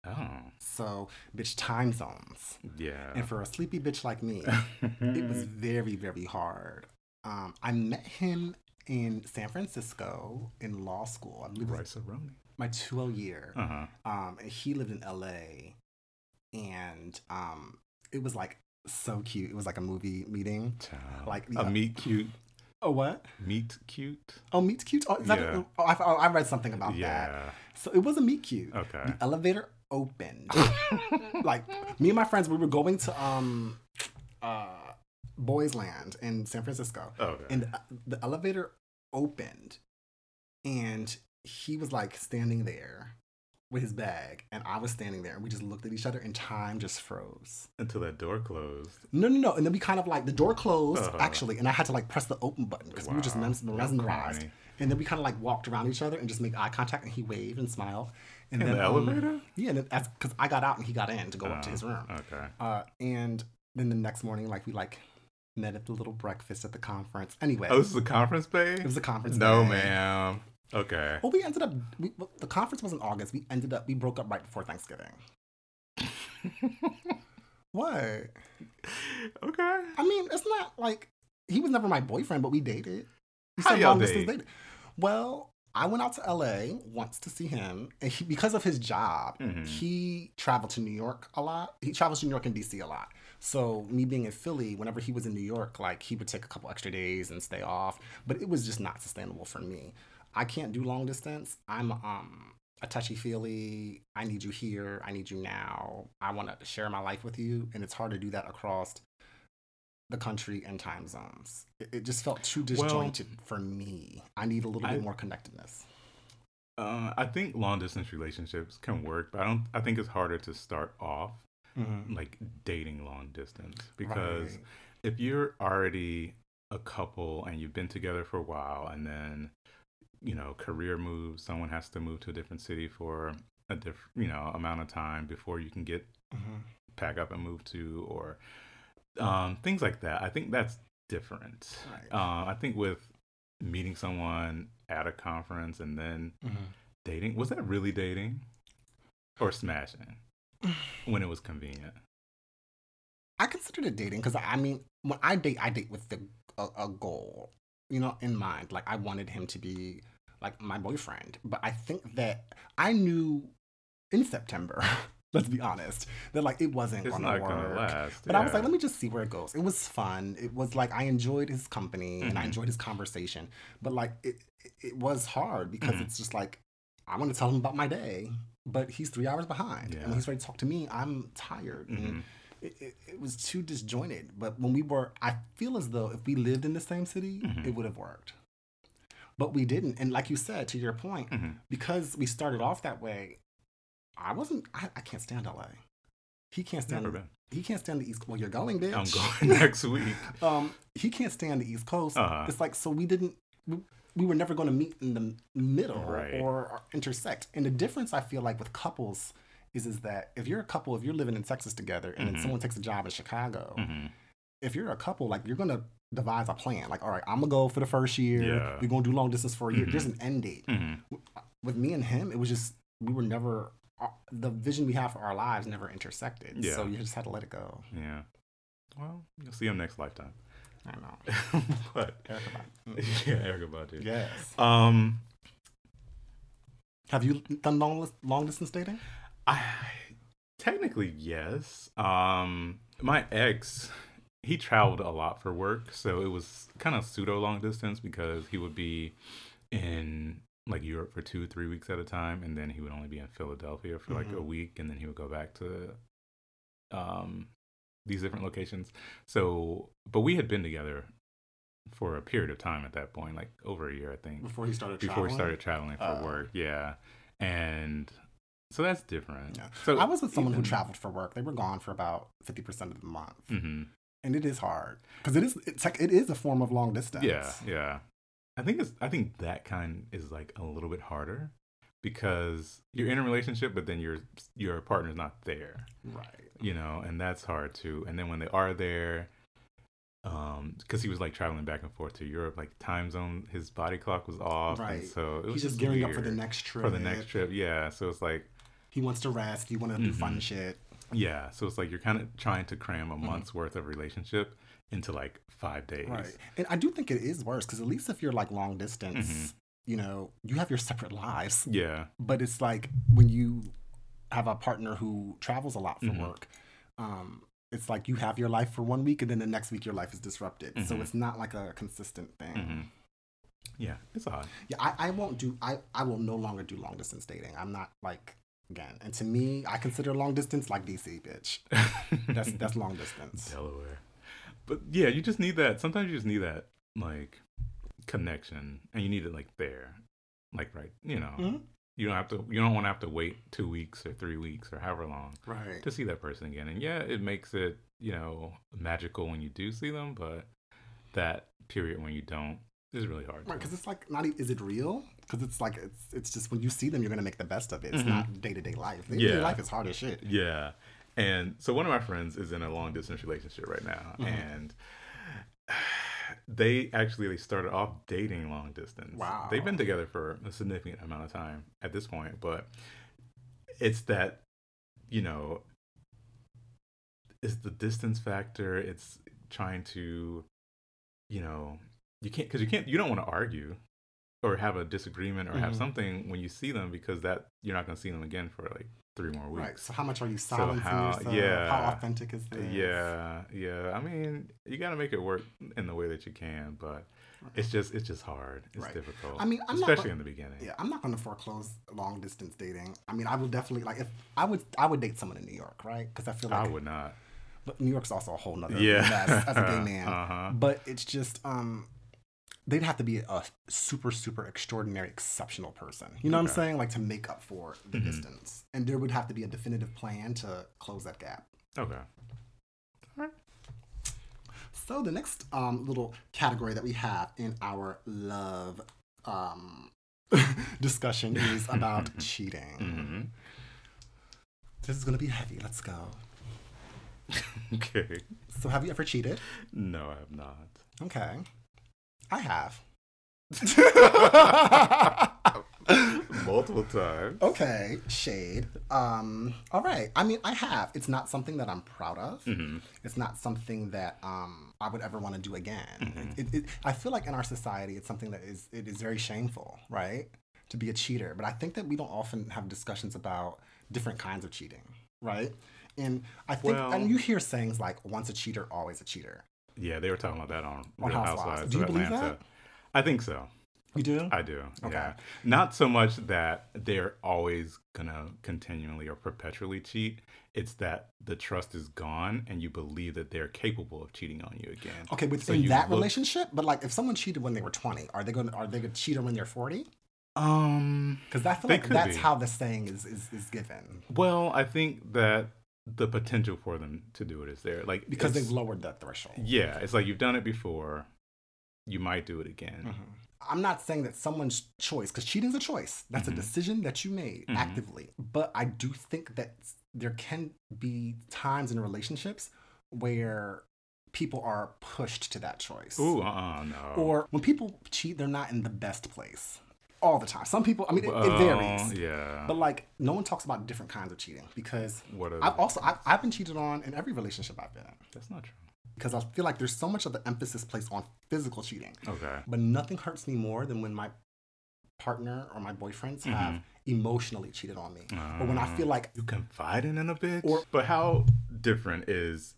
[SPEAKER 2] Oh,
[SPEAKER 1] So, bitch, time zones.
[SPEAKER 2] yeah.
[SPEAKER 1] And for a sleepy bitch like me, it was very, very hard. Um, I met him in San Francisco in law school. I believe it was
[SPEAKER 2] Rice
[SPEAKER 1] my 2 year.
[SPEAKER 2] Uh huh.
[SPEAKER 1] Um, and he lived in LA. And um, it was like so cute. It was like a movie meeting. Like,
[SPEAKER 2] a
[SPEAKER 1] yeah.
[SPEAKER 2] meet cute,
[SPEAKER 1] Oh, what?
[SPEAKER 2] meet cute.
[SPEAKER 1] Oh, meet cute? Oh, is that
[SPEAKER 2] Yeah.
[SPEAKER 1] oh, I, oh, I read something about that.
[SPEAKER 2] Yeah.
[SPEAKER 1] So it was a meet cute.
[SPEAKER 2] Okay.
[SPEAKER 1] The elevator opened. like me and my friends, we were going to um uh Boys Land in San Francisco,
[SPEAKER 2] Okay.
[SPEAKER 1] and the, the elevator opened, and he was like standing there with his bag, and I was standing there, and we just looked at each other, and time just froze.
[SPEAKER 2] Until that door closed.
[SPEAKER 1] No, no, no, and then we kind of like the door closed
[SPEAKER 2] Uh-huh.
[SPEAKER 1] actually, and I had to like press the open button because we were just
[SPEAKER 2] Wow.
[SPEAKER 1] mesmerized. And then we kind of like walked around each other and just make eye contact, and he waved and smiled. And
[SPEAKER 2] In
[SPEAKER 1] then
[SPEAKER 2] the
[SPEAKER 1] um,
[SPEAKER 2] elevator?
[SPEAKER 1] yeah, and that's because I got out and he got in to go up to
[SPEAKER 2] Oh,
[SPEAKER 1] his room.
[SPEAKER 2] Okay.
[SPEAKER 1] Uh, and then the next morning, like we like met at the little breakfast at the conference. Anyway,
[SPEAKER 2] Oh, this is a conference bay?
[SPEAKER 1] it was a conference.
[SPEAKER 2] No,
[SPEAKER 1] day.
[SPEAKER 2] ma'am. Okay.
[SPEAKER 1] Well, we ended up. We, well, the conference was in August. We ended up. We broke up right before Thanksgiving. What?
[SPEAKER 2] okay.
[SPEAKER 1] I mean, it's not like he was never my boyfriend, but we dated.
[SPEAKER 2] How y'all date?
[SPEAKER 1] dating. Well, I went out to LA once to see him, and he, because of his job,
[SPEAKER 2] Mhm.
[SPEAKER 1] he traveled to New York a lot. He travels to New York and DC a lot. So me being in Philly, whenever he was in New York, like he would take a couple extra days and stay off. But it was just not sustainable for me. I can't do long distance. I'm um a touchy feely. I need you here. I need you now. I want to share my life with you, and it's hard to do that across the country and time zones. It, it just felt too
[SPEAKER 2] Well-
[SPEAKER 1] disjointed for me. I need a little
[SPEAKER 2] I-
[SPEAKER 1] bit more connectedness.
[SPEAKER 2] Uh, I think long distance relationships can work, but I don't. I think it's harder to start off like dating long distance because
[SPEAKER 1] Right.
[SPEAKER 2] if you're already a couple and you've been together for a while, and then you know career moves, someone has to move to a different city for a different you know amount of time before you can get
[SPEAKER 1] Mhm.
[SPEAKER 2] pack up and move to or um, things like that. I think that's different.
[SPEAKER 1] Right.
[SPEAKER 2] Uh, I think with meeting someone at a conference and then dating, was that really dating or smashing when it was convenient?
[SPEAKER 1] I considered it dating because I mean, when I date, I date with the a, a goal, you know, in mind. Like I wanted him to be like my boyfriend, but I think that I knew in September. let's be honest, that like it wasn't
[SPEAKER 2] It's
[SPEAKER 1] gonna
[SPEAKER 2] not
[SPEAKER 1] work.
[SPEAKER 2] gonna last.
[SPEAKER 1] But I was like, let me just see where it goes. It was fun. It was like I enjoyed his company and I
[SPEAKER 2] Mhm.
[SPEAKER 1] enjoyed his conversation. But like it, it, was hard because
[SPEAKER 2] Mhm.
[SPEAKER 1] it's just like I want to tell him about my day, but he's three hours behind. And when he's ready to talk to me, I'm tired.
[SPEAKER 2] Mhm.
[SPEAKER 1] And it, it, it was too disjointed. But when we were, I feel as though if we lived in the same city,
[SPEAKER 2] Mhm.
[SPEAKER 1] it would have worked. But we didn't. And like you said, to your point,
[SPEAKER 2] Mhm.
[SPEAKER 1] because we started off that way, I wasn't. I, I can't stand LA. He can't stand.
[SPEAKER 2] Never been.
[SPEAKER 1] He can't stand the East. Well, you're going, bitch.
[SPEAKER 2] I'm going next week.
[SPEAKER 1] um, he can't stand the East Coast.
[SPEAKER 2] Uh-huh.
[SPEAKER 1] It's like so we didn't. We, we were never going to meet in the middle
[SPEAKER 2] Right.
[SPEAKER 1] or, or intersect. And the difference I feel like with couples is is that if you're a couple, if you're living in Texas together, and
[SPEAKER 2] Mhm.
[SPEAKER 1] then someone takes a job in Chicago,
[SPEAKER 2] Mhm.
[SPEAKER 1] if you're a couple, like you're gonna devise a plan. Like, all right, I'm gonna go for the first year.
[SPEAKER 2] Yeah.
[SPEAKER 1] We're gonna do long distance for a year.
[SPEAKER 2] Mhm.
[SPEAKER 1] There's an end date.
[SPEAKER 2] Mhm.
[SPEAKER 1] With me and him, it was just we were never. The vision we have for our lives never intersected.
[SPEAKER 2] Yeah.
[SPEAKER 1] So you just had to let it go.
[SPEAKER 2] Yeah. Well, you'll see him next lifetime.
[SPEAKER 1] I know.
[SPEAKER 2] but
[SPEAKER 1] Erykah Badu.
[SPEAKER 2] yeah, Erykah Badu.
[SPEAKER 1] Yes.
[SPEAKER 2] Um,
[SPEAKER 1] Have you done long long distance dating?
[SPEAKER 2] I technically yes. Um, my ex, he traveled a lot for work, so it was kind of pseudo long distance because he would be in like Europe for two, three weeks at a time, and then he would only be in Philadelphia for like a
[SPEAKER 1] Mhm.
[SPEAKER 2] week, and then he would go back to um these different locations. So, but we had been together for a period of time at that point, like over a year, I think
[SPEAKER 1] Before he started
[SPEAKER 2] before
[SPEAKER 1] traveling?
[SPEAKER 2] he started traveling for
[SPEAKER 1] Oh.
[SPEAKER 2] work. Yeah, and so that's different.
[SPEAKER 1] Yeah.
[SPEAKER 2] So
[SPEAKER 1] I was with someone who traveled for work. They were gone for about fifty percent of the month,
[SPEAKER 2] Mhm.
[SPEAKER 1] and it is hard because it is it's like it is a form of long distance.
[SPEAKER 2] Yeah, yeah. I think it's. I think that kind is like a little bit harder because you're in a relationship, but then your your partner's not there.
[SPEAKER 1] Right.
[SPEAKER 2] You know, and that's hard too. And then when they are there, um, because he was like traveling back and forth to Europe, like time zone, his body clock was off, and
[SPEAKER 1] Right.
[SPEAKER 2] so it was
[SPEAKER 1] He's just gearing up for the next trip.
[SPEAKER 2] for the next trip. Yeah, so it's like
[SPEAKER 1] He wants to rest. You want to do fun
[SPEAKER 2] Mhm.
[SPEAKER 1] shit.
[SPEAKER 2] yeah, so it's like you're kind of trying to cram a month's worth of relationship into like five days.
[SPEAKER 1] Mm-hmm. Right. And I do think it is worse because at least if you're like long distance,
[SPEAKER 2] Mhm.
[SPEAKER 1] you know, you have your separate lives.
[SPEAKER 2] Yeah.
[SPEAKER 1] But it's like when you have a partner who travels a lot for
[SPEAKER 2] Mhm.
[SPEAKER 1] work, um, it's like you have your life for one week and then the next week your life is disrupted. So
[SPEAKER 2] Mhm.
[SPEAKER 1] it's not like a consistent thing.
[SPEAKER 2] hmm Yeah, it's odd.
[SPEAKER 1] Yeah, I, I won't do I, I will no longer do long distance dating. I'm not like again. And to me, I consider long distance like DC, bitch. That's that's long distance.
[SPEAKER 2] Delaware. But yeah, you just need that. Sometimes you just need that like connection, and you need it like there, like right. You know,
[SPEAKER 1] Mhm.
[SPEAKER 2] you don't have to. You don't want to have to wait two weeks or three weeks or however long
[SPEAKER 1] Right.
[SPEAKER 2] to see that person again. And yeah, it makes it you know magical when you do see them, but that period when you don't is really hard.
[SPEAKER 1] Right, because it's like not. Is it real? Because it's like it's it's just when you see them, you're gonna make the best of it. It's
[SPEAKER 2] Mhm.
[SPEAKER 1] not day to day life. Day to day life is hard as shit.
[SPEAKER 2] Yeah. And so one of my friends is in a long distance relationship right now.
[SPEAKER 1] Mhm.
[SPEAKER 2] And they actually they started off dating long distance.
[SPEAKER 1] Wow.
[SPEAKER 2] They've been together for a significant amount of time at this point, but it's that, you know, it's the distance factor. It's trying to, you know, you can't because you can't you don't want to argue or have a disagreement or have
[SPEAKER 1] Mhm.
[SPEAKER 2] something when you see them because that you're not going to see them again for like three more weeks.
[SPEAKER 1] Right. So how much are you silencing
[SPEAKER 2] how-
[SPEAKER 1] yourself?
[SPEAKER 2] yeah.
[SPEAKER 1] How authentic is this?
[SPEAKER 2] Yeah, yeah. I mean, you got to make it work in the way that you can, but it's just it's just hard. It's
[SPEAKER 1] Right.
[SPEAKER 2] difficult.
[SPEAKER 1] I mean, I'm
[SPEAKER 2] especially in the beginning.
[SPEAKER 1] Yeah, I'm not going to foreclose long distance dating. I mean, I will definitely like if I would I would date someone in New York, right? Because I feel like
[SPEAKER 2] I would not.
[SPEAKER 1] but New York's also a whole nother
[SPEAKER 2] Yeah.
[SPEAKER 1] mess as a gay man.
[SPEAKER 2] Uh-huh.
[SPEAKER 1] But it's just um they'd have to be a super, super extraordinary, exceptional person. You know what I'm saying? Like to make up for the
[SPEAKER 2] Mhm.
[SPEAKER 1] distance. And there would have to be a definitive plan to close that gap.
[SPEAKER 2] Okay.
[SPEAKER 1] So the next um, little category that we have in our love um, discussion is about cheating.
[SPEAKER 2] hmm
[SPEAKER 1] This is gonna be heavy. Let's go.
[SPEAKER 2] Okay.
[SPEAKER 1] So have you ever cheated?
[SPEAKER 2] No, I have not.
[SPEAKER 1] Okay. I have.
[SPEAKER 2] Multiple times.
[SPEAKER 1] okay, shade. Um, all right. I mean, I have. It's not something that I'm proud of.
[SPEAKER 2] hmm
[SPEAKER 1] It's not something that um, I would ever want to do again.
[SPEAKER 2] Mhm.
[SPEAKER 1] It, it, I feel like in our society, it's something that is it is very shameful, right? To be a cheater. But I think that we don't often have discussions about different kinds of cheating, right? And I think,
[SPEAKER 2] Well-
[SPEAKER 1] and you hear sayings like "once a cheater, always a cheater."
[SPEAKER 2] Yeah, they were talking about that on
[SPEAKER 1] On
[SPEAKER 2] Real
[SPEAKER 1] Housewives.
[SPEAKER 2] Housewives
[SPEAKER 1] Do you
[SPEAKER 2] of
[SPEAKER 1] believe that?
[SPEAKER 2] I think so.
[SPEAKER 1] You do?
[SPEAKER 2] I do.
[SPEAKER 1] Okay.
[SPEAKER 2] Yeah. Not so much that they're always gonna continually or perpetually cheat. It's that the trust is gone and you believe that they're capable of cheating on you again.
[SPEAKER 1] Okay,
[SPEAKER 2] So
[SPEAKER 1] within
[SPEAKER 2] you
[SPEAKER 1] that
[SPEAKER 2] look-
[SPEAKER 1] relationship, but like if someone cheated when they were twenty, are they going? to Are they to cheat when they're forty?
[SPEAKER 2] Um.
[SPEAKER 1] Because I feel like that's
[SPEAKER 2] be.
[SPEAKER 1] how the saying is is, is given
[SPEAKER 2] Well, I think that the potential for them to do it is there. Like
[SPEAKER 1] because they've lowered that threshold.
[SPEAKER 2] Yeah, it's like you've done it before. You might do it again.
[SPEAKER 1] Mhm. I'm not saying that someone's choice, because cheating's a choice. That's
[SPEAKER 2] Mhm.
[SPEAKER 1] a decision that you made
[SPEAKER 2] Mhm.
[SPEAKER 1] actively. But I do think that there can be times in relationships where people are pushed to that choice.
[SPEAKER 2] Ooh, uh, uh no.
[SPEAKER 1] Or when people cheat, they're not in the best place all the time. Some people, I mean, it, it varies.
[SPEAKER 2] Yeah.
[SPEAKER 1] But like, no one talks about different kinds of cheating because
[SPEAKER 2] what?
[SPEAKER 1] I've also I've, I've been cheated on in every relationship I've been in
[SPEAKER 2] That's not true.
[SPEAKER 1] because I feel like there's so much of the emphasis placed on physical cheating.
[SPEAKER 2] Okay.
[SPEAKER 1] But nothing hurts me more than when my partner or my boyfriends have mm-hmm. emotionally cheated on me. Or when I feel ah. like
[SPEAKER 2] you confiding in a bitch.
[SPEAKER 1] Or-
[SPEAKER 2] but how different is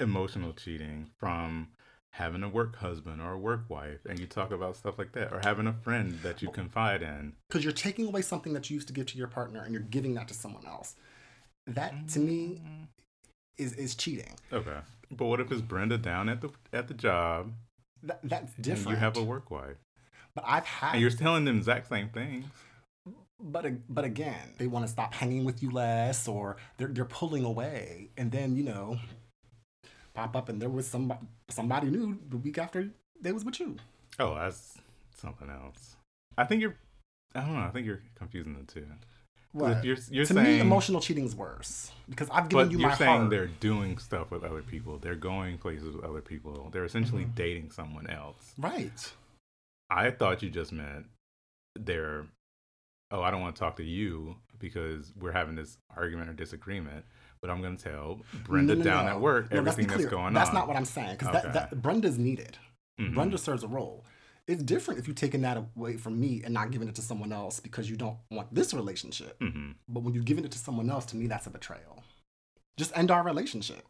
[SPEAKER 2] emotional cheating from having a work husband or a work wife, and you talk about stuff like that, or having a friend that you confide in?
[SPEAKER 1] because you're taking away something that you used to give to your partner and you're giving that to someone else. That to me mm. is is cheating.
[SPEAKER 2] Okay. But what if it's Brenda down at the at the job,
[SPEAKER 1] That, that's different.
[SPEAKER 2] you have a work wife,
[SPEAKER 1] but I've had
[SPEAKER 2] and you're telling them exact same things?
[SPEAKER 1] but but again, they want to stop hanging with you less, or they're they're pulling away, and then you know, pop up and there was somebody somebody new the week after they was with you.
[SPEAKER 2] Oh, that's something else. I think you're I don't know. I think you're confusing the two.
[SPEAKER 1] What?
[SPEAKER 2] If you're, you're
[SPEAKER 1] to
[SPEAKER 2] saying,
[SPEAKER 1] me, emotional cheating's worse because I've given
[SPEAKER 2] but
[SPEAKER 1] you
[SPEAKER 2] you're
[SPEAKER 1] my
[SPEAKER 2] saying
[SPEAKER 1] heart.
[SPEAKER 2] they're doing stuff with other people. They're going places with other people. They're essentially
[SPEAKER 1] Mm-hmm.
[SPEAKER 2] dating someone else.
[SPEAKER 1] Right.
[SPEAKER 2] I thought you just meant they're, oh, I don't want to talk to you because we're having this argument or disagreement, but I'm going to tell Brenda
[SPEAKER 1] No, no,
[SPEAKER 2] down
[SPEAKER 1] no.
[SPEAKER 2] at work
[SPEAKER 1] No,
[SPEAKER 2] everything that's going
[SPEAKER 1] That's
[SPEAKER 2] on.
[SPEAKER 1] That's not what I'm saying because
[SPEAKER 2] Okay.
[SPEAKER 1] that, that Brenda's needed.
[SPEAKER 2] Mhm.
[SPEAKER 1] Brenda serves a role. It's different if you're taking that away from me and not giving it to someone else because you don't want this relationship.
[SPEAKER 2] Mhm.
[SPEAKER 1] But when you're giving it to someone else, to me, that's a betrayal. Just end our relationship.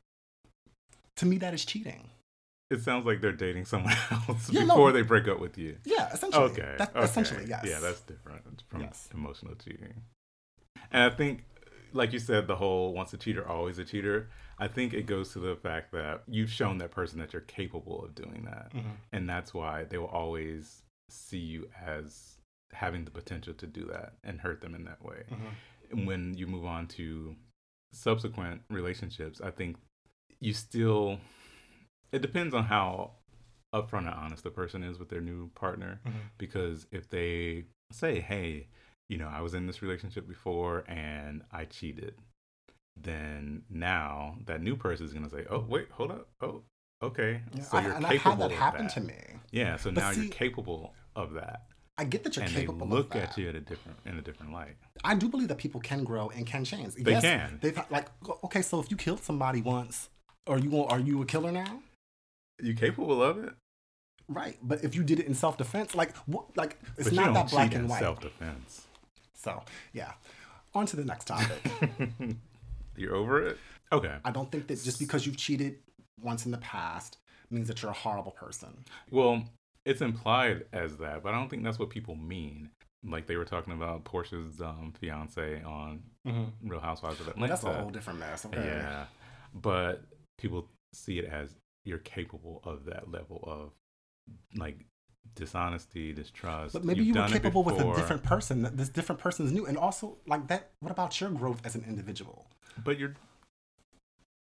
[SPEAKER 1] To me, that is cheating.
[SPEAKER 2] It sounds like they're dating someone else
[SPEAKER 1] Yeah, no.
[SPEAKER 2] before they break up with you.
[SPEAKER 1] Yeah, essentially.
[SPEAKER 2] Okay.
[SPEAKER 1] That's
[SPEAKER 2] okay.
[SPEAKER 1] essentially, yes.
[SPEAKER 2] Yeah, that's different from
[SPEAKER 1] Yes.
[SPEAKER 2] emotional cheating. And I think, like you said, the whole once a cheater, always a cheater. I think it goes to the fact that you've shown that person that you're capable of doing that.
[SPEAKER 1] Mhm.
[SPEAKER 2] And that's why they will always see you as having the potential to do that and hurt them in that way.
[SPEAKER 1] Mhm.
[SPEAKER 2] When you move on to subsequent relationships, I think you still, it depends on how upfront and honest the person is with their new partner.
[SPEAKER 1] Mhm.
[SPEAKER 2] Because if they say, hey, you know, I was in this relationship before and I cheated, then now that new person is going to say, oh, wait, hold up. Oh, okay.
[SPEAKER 1] Yeah,
[SPEAKER 2] so
[SPEAKER 1] I-
[SPEAKER 2] you're
[SPEAKER 1] and I've
[SPEAKER 2] capable
[SPEAKER 1] had that
[SPEAKER 2] of
[SPEAKER 1] happen
[SPEAKER 2] that.
[SPEAKER 1] to me.
[SPEAKER 2] Yeah, so
[SPEAKER 1] But
[SPEAKER 2] now
[SPEAKER 1] see-
[SPEAKER 2] you're capable of that.
[SPEAKER 1] I get that you're
[SPEAKER 2] and they
[SPEAKER 1] capable
[SPEAKER 2] look
[SPEAKER 1] of
[SPEAKER 2] at you at a different in a different light.
[SPEAKER 1] I do believe that people can grow and can change.
[SPEAKER 2] They
[SPEAKER 1] yes,
[SPEAKER 2] can.
[SPEAKER 1] They've had- like okay, so if you killed somebody once, are you are you a killer now?
[SPEAKER 2] You capable of it?
[SPEAKER 1] Right, but if you did it in self defense, like what, like it's
[SPEAKER 2] but
[SPEAKER 1] not that black and white.
[SPEAKER 2] self-defense.
[SPEAKER 1] So yeah, on to the next topic.
[SPEAKER 2] You're over it? Okay.
[SPEAKER 1] I don't think that just because you've cheated once in the past means that you're a horrible person.
[SPEAKER 2] Well, it's implied as that, but I don't think that's what people mean. Like they were talking about Porsha's um, fiance on Real Housewives of Atlanta.
[SPEAKER 1] That's a whole different mess. Okay.
[SPEAKER 2] Yeah, but people see it as you're capable of that level of like dishonesty, distrust.
[SPEAKER 1] But maybe
[SPEAKER 2] You've
[SPEAKER 1] you were capable with a different person. This different person is new, and also like that. What about your growth as an individual?
[SPEAKER 2] But you're,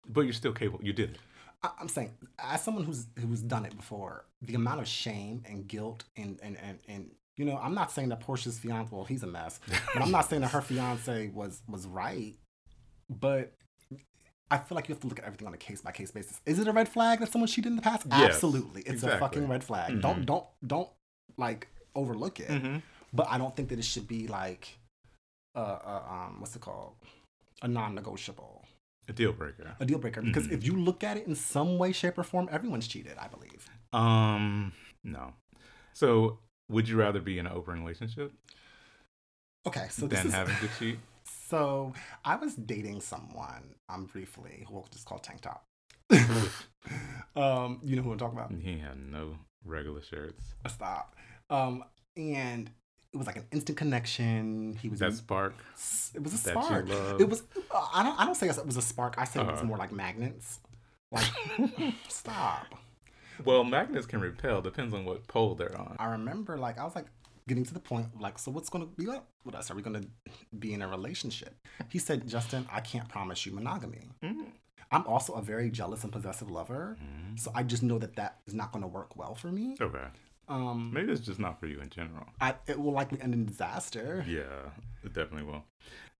[SPEAKER 2] but you're still capable. You did it.
[SPEAKER 1] I, I'm saying, as someone who's who's done it before, the amount of shame and guilt and and and, and you know, I'm not saying that Porsha's fiance. Well, he's a mess, but I'm not saying that her fiance was was right. But I feel like you have to look at everything on a case by case basis. Is it a red flag that someone cheated in the past?
[SPEAKER 2] Yes,
[SPEAKER 1] Absolutely, it's a fucking red flag.
[SPEAKER 2] Mhm.
[SPEAKER 1] Don't don't don't like overlook it.
[SPEAKER 2] Mm-hmm.
[SPEAKER 1] But I don't think that it should be like, uh, uh um, what's it called? A non-negotiable,
[SPEAKER 2] A deal breaker.
[SPEAKER 1] a deal breaker. Because
[SPEAKER 2] Mhm.
[SPEAKER 1] if you look at it in some way, shape, or form, everyone's cheated. I believe.
[SPEAKER 2] Um, no. So, would you rather be in an open relationship
[SPEAKER 1] Okay, so this is
[SPEAKER 2] having to cheat?
[SPEAKER 1] So I was dating someone um briefly who we'll just call Tank Top. um, you know who I'm talking about?
[SPEAKER 2] He had no regular shirts.
[SPEAKER 1] Stop. Um, and it was like an instant connection. He was
[SPEAKER 2] That spark.
[SPEAKER 1] it was a spark. It was. uh, I don't. I don't say it was a spark. I say it was
[SPEAKER 2] Uh-huh.
[SPEAKER 1] more like magnets. Like, stop.
[SPEAKER 2] Well, magnets can repel. Depends on what pole they're on.
[SPEAKER 1] I remember, like, I was like getting to the point, like, so what's gonna be up with us? Are we gonna be in a relationship? He said, Justin, I can't promise you monogamy.
[SPEAKER 2] Mm.
[SPEAKER 1] I'm also a very jealous and possessive lover,
[SPEAKER 2] Mm.
[SPEAKER 1] so I just know that that is not gonna work well for me.
[SPEAKER 2] Okay.
[SPEAKER 1] Um,
[SPEAKER 2] Maybe it's just not for you in general.
[SPEAKER 1] I, it will likely end in disaster.
[SPEAKER 2] Yeah, it definitely will.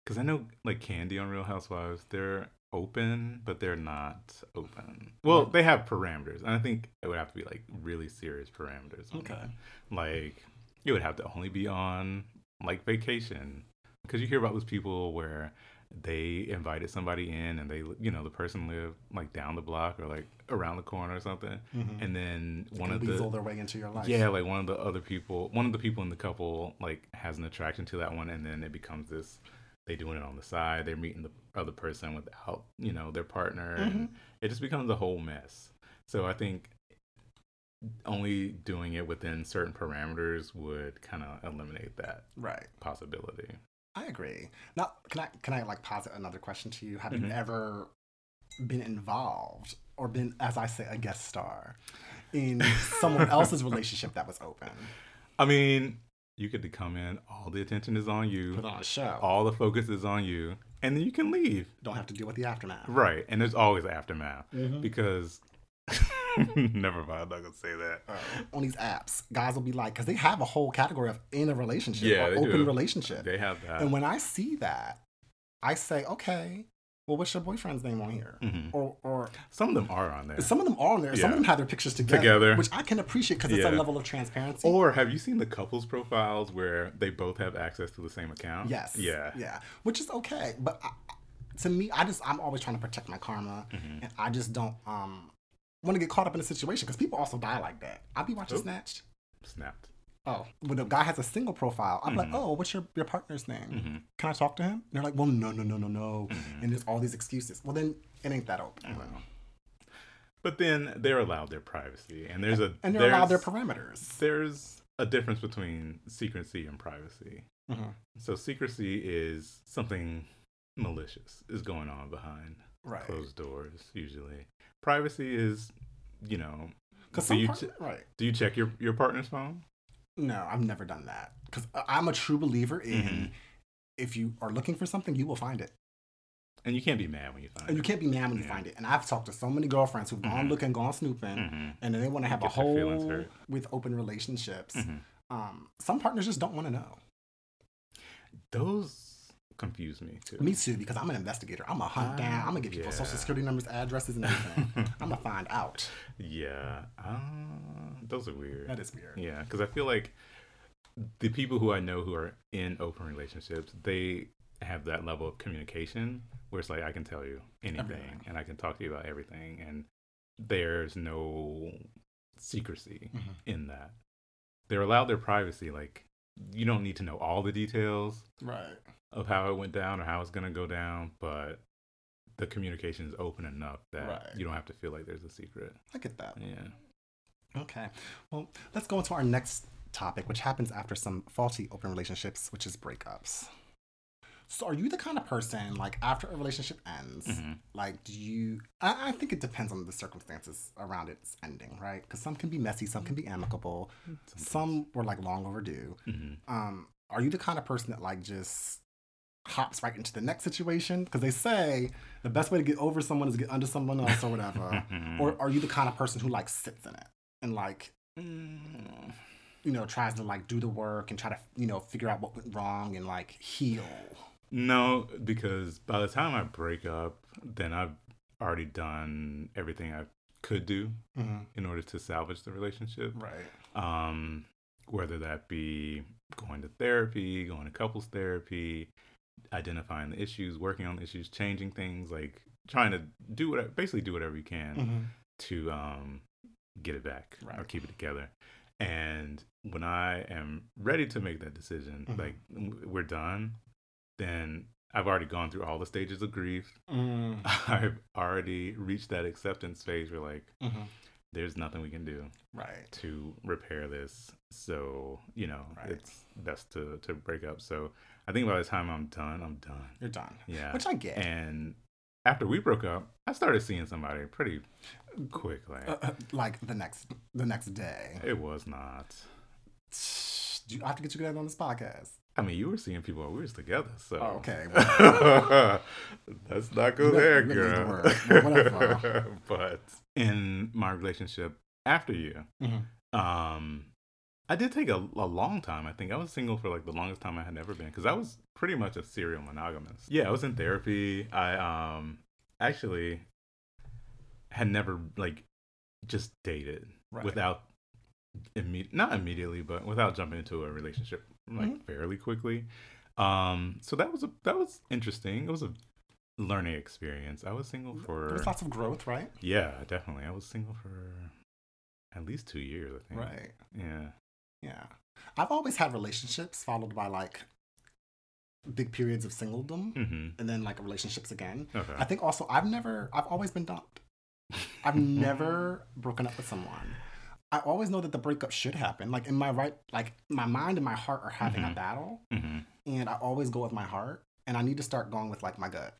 [SPEAKER 2] Because I know, like Kandi on Real Housewives, they're open, but they're not open. Well, they have parameters, and I think it would have to be like really serious parameters.
[SPEAKER 1] Okay.
[SPEAKER 2] that. Like it would have to only be on like vacation, because you hear about those people where they invited somebody in, and they, you know, the person lived like down the block or like around the corner or something,
[SPEAKER 1] Mhm.
[SPEAKER 2] and then
[SPEAKER 1] They
[SPEAKER 2] one of the
[SPEAKER 1] weasel their way into your life.
[SPEAKER 2] yeah, like one of the other people, one of the people in the couple, like has an attraction to that one, and then it becomes this. They doing it on the side. They're meeting the other person without, you know, their partner, and it just becomes a whole mess. So I think only doing it within certain parameters would kind of eliminate that
[SPEAKER 1] Right.
[SPEAKER 2] possibility.
[SPEAKER 1] I agree. Now, can I can I like posit another question to you? Have
[SPEAKER 2] Mhm.
[SPEAKER 1] you ever been involved or been, as I say, a guest star in someone else's relationship that was open?
[SPEAKER 2] I mean, you get to come in. All the attention is on you.
[SPEAKER 1] Put on a show.
[SPEAKER 2] All the focus is on you, and then you can leave.
[SPEAKER 1] Don't have to deal with the aftermath.
[SPEAKER 2] Right, and there's always aftermath
[SPEAKER 1] Mhm.
[SPEAKER 2] because Never mind. I'm not gonna say that.
[SPEAKER 1] on these apps, guys will be like, because they have a whole category of in a relationship
[SPEAKER 2] Yeah,
[SPEAKER 1] or open
[SPEAKER 2] do.
[SPEAKER 1] relationship.
[SPEAKER 2] They have that.
[SPEAKER 1] and when I see that, I say, okay, well, what's your boyfriend's name on here?
[SPEAKER 2] Mhm.
[SPEAKER 1] Or, or
[SPEAKER 2] Some of them are on there.
[SPEAKER 1] some of them are on there. Some of them have their pictures together,
[SPEAKER 2] Together.
[SPEAKER 1] which I can appreciate because it's a level of transparency.
[SPEAKER 2] Or have you seen the couples profiles where they both have access to the same account?
[SPEAKER 1] yes,
[SPEAKER 2] Yeah.
[SPEAKER 1] yeah, which is okay. But I, to me, I just I'm always trying to protect my karma,
[SPEAKER 2] Mm-hmm.
[SPEAKER 1] and I just don't um want to get caught up in a situation because people also die like that. I'll be watching
[SPEAKER 2] Oop.
[SPEAKER 1] Snatched.
[SPEAKER 2] Snapped.
[SPEAKER 1] Oh, when a guy has a single profile, I'm like,
[SPEAKER 2] Mhm.
[SPEAKER 1] oh, what's your, your partner's name?
[SPEAKER 2] Mhm.
[SPEAKER 1] Can I talk to him? And they're like, well, no, no, no, no, no.
[SPEAKER 2] Mhm.
[SPEAKER 1] And there's all these excuses. Well, then it ain't that open.
[SPEAKER 2] Well, But then they're allowed their privacy, and there's a
[SPEAKER 1] And they're allowed their parameters.
[SPEAKER 2] there's a difference between secrecy and privacy.
[SPEAKER 1] Mhm.
[SPEAKER 2] So secrecy is something malicious is going on behind
[SPEAKER 1] Right.
[SPEAKER 2] closed doors usually. Privacy is, you know,
[SPEAKER 1] Because
[SPEAKER 2] do
[SPEAKER 1] some
[SPEAKER 2] you
[SPEAKER 1] part-
[SPEAKER 2] che-
[SPEAKER 1] right.
[SPEAKER 2] do you check your your partner's phone?
[SPEAKER 1] No, I've never done that. Because I'm a true believer in
[SPEAKER 2] Mhm.
[SPEAKER 1] if you are looking for something, you will find it.
[SPEAKER 2] And you can't be mad when you find it.
[SPEAKER 1] And you can't be mad when you find it. And I've talked to so many girlfriends who've gone
[SPEAKER 2] Mhm.
[SPEAKER 1] looking, gone snooping,
[SPEAKER 2] Mhm.
[SPEAKER 1] and then they want to have a
[SPEAKER 2] Get their feelings
[SPEAKER 1] whole with open relationships.
[SPEAKER 2] Mhm.
[SPEAKER 1] Um, some partners just don't want to know.
[SPEAKER 2] Those confuse me too.
[SPEAKER 1] Me too, because I'm an investigator. I'm gonna hunt
[SPEAKER 2] Ah,
[SPEAKER 1] down. I'm gonna get people's social security numbers, addresses, and everything. I'm gonna find out.
[SPEAKER 2] Yeah, uh, those are weird.
[SPEAKER 1] That is weird.
[SPEAKER 2] Yeah, because I feel like the people who I know who are in open relationships, they have that level of communication where it's like I can tell you anything
[SPEAKER 1] Everything.
[SPEAKER 2] and I can talk to you about everything, and there's no secrecy
[SPEAKER 1] Mhm.
[SPEAKER 2] in that. They're allowed their privacy. Like you don't need to know all the details
[SPEAKER 1] Right.
[SPEAKER 2] Of how it went down or how it's gonna go down, but the communication is open enough that
[SPEAKER 1] Right.
[SPEAKER 2] you don't have to feel like there's a secret.
[SPEAKER 1] I get that.
[SPEAKER 2] Yeah.
[SPEAKER 1] Okay. Well, let's go into our next topic, which happens after some faulty open relationships, which is breakups. So, are you the kind of person like after a relationship ends,
[SPEAKER 2] Mhm.
[SPEAKER 1] like do you? I, I think it depends on the circumstances around its ending, right? Because some can be messy, some can be amicable, some were like long overdue.
[SPEAKER 2] hmm
[SPEAKER 1] Um, are you the kind of person that like just hops right into the next situation? Because they say the best way to get over someone is to get under someone else or whatever. or are you the kind of person who like sits in it and like
[SPEAKER 2] Mm,
[SPEAKER 1] you know tries to like do the work and try to you know figure out what went wrong and like heal?
[SPEAKER 2] No, because by the time I break up, then I've already done everything I could do
[SPEAKER 1] Mm-hmm.
[SPEAKER 2] in order to salvage the relationship.
[SPEAKER 1] Right.
[SPEAKER 2] Um, whether that be going to therapy, going to couples therapy, identifying the issues, working on the issues, changing things, like trying to do what basically do whatever you can
[SPEAKER 1] Mm-hmm.
[SPEAKER 2] to um, get it back or keep it together. And when I am ready to make that decision,
[SPEAKER 1] Mhm.
[SPEAKER 2] like we're done, then I've already gone through all the stages of grief.
[SPEAKER 1] Mm-hmm.
[SPEAKER 2] I've already reached that acceptance phase where like
[SPEAKER 1] Mm-hmm.
[SPEAKER 2] there's nothing we can do
[SPEAKER 1] Right.
[SPEAKER 2] to repair this. So, you know,
[SPEAKER 1] Right.
[SPEAKER 2] it's best to to break up. So I think by the time I'm done, I'm done.
[SPEAKER 1] You're done.
[SPEAKER 2] Yeah.
[SPEAKER 1] Which I get.
[SPEAKER 2] and after we broke up, I started seeing somebody pretty quickly.
[SPEAKER 1] Uh, uh, like the next the next day.
[SPEAKER 2] It was not.
[SPEAKER 1] Do you I have to get you guys on this podcast?
[SPEAKER 2] I mean, you were seeing people while we was together, so.
[SPEAKER 1] Oh, okay.
[SPEAKER 2] Let's not go there,
[SPEAKER 1] let- let me use the
[SPEAKER 2] girl. but in my relationship after you,
[SPEAKER 1] Mm-hmm.
[SPEAKER 2] um, I did take a, a long time. I think I was single for like the longest time I had ever been because I was pretty much a serial monogamous. Yeah, I was in therapy. I um actually had never like just dated
[SPEAKER 1] Right.
[SPEAKER 2] without imme- not immediately, but without jumping into a relationship like
[SPEAKER 1] Mhm.
[SPEAKER 2] fairly quickly. Um, so that was a that was interesting. It was a learning experience. I was single for
[SPEAKER 1] There's lots of growth, right?
[SPEAKER 2] yeah, definitely. I was single for at least two years. I think.
[SPEAKER 1] Right.
[SPEAKER 2] Yeah.
[SPEAKER 1] Yeah. I've always had relationships followed by like big periods of singledom
[SPEAKER 2] Mm-hmm.
[SPEAKER 1] and then like relationships again.
[SPEAKER 2] Okay.
[SPEAKER 1] I think also I've never I've always been dumped. I've never broken up with someone. I always know that the breakup should happen. Like in my right like my mind and my heart are having a
[SPEAKER 2] Mhm.
[SPEAKER 1] battle
[SPEAKER 2] hmm
[SPEAKER 1] and I always go with my heart and I need to start going with like my gut.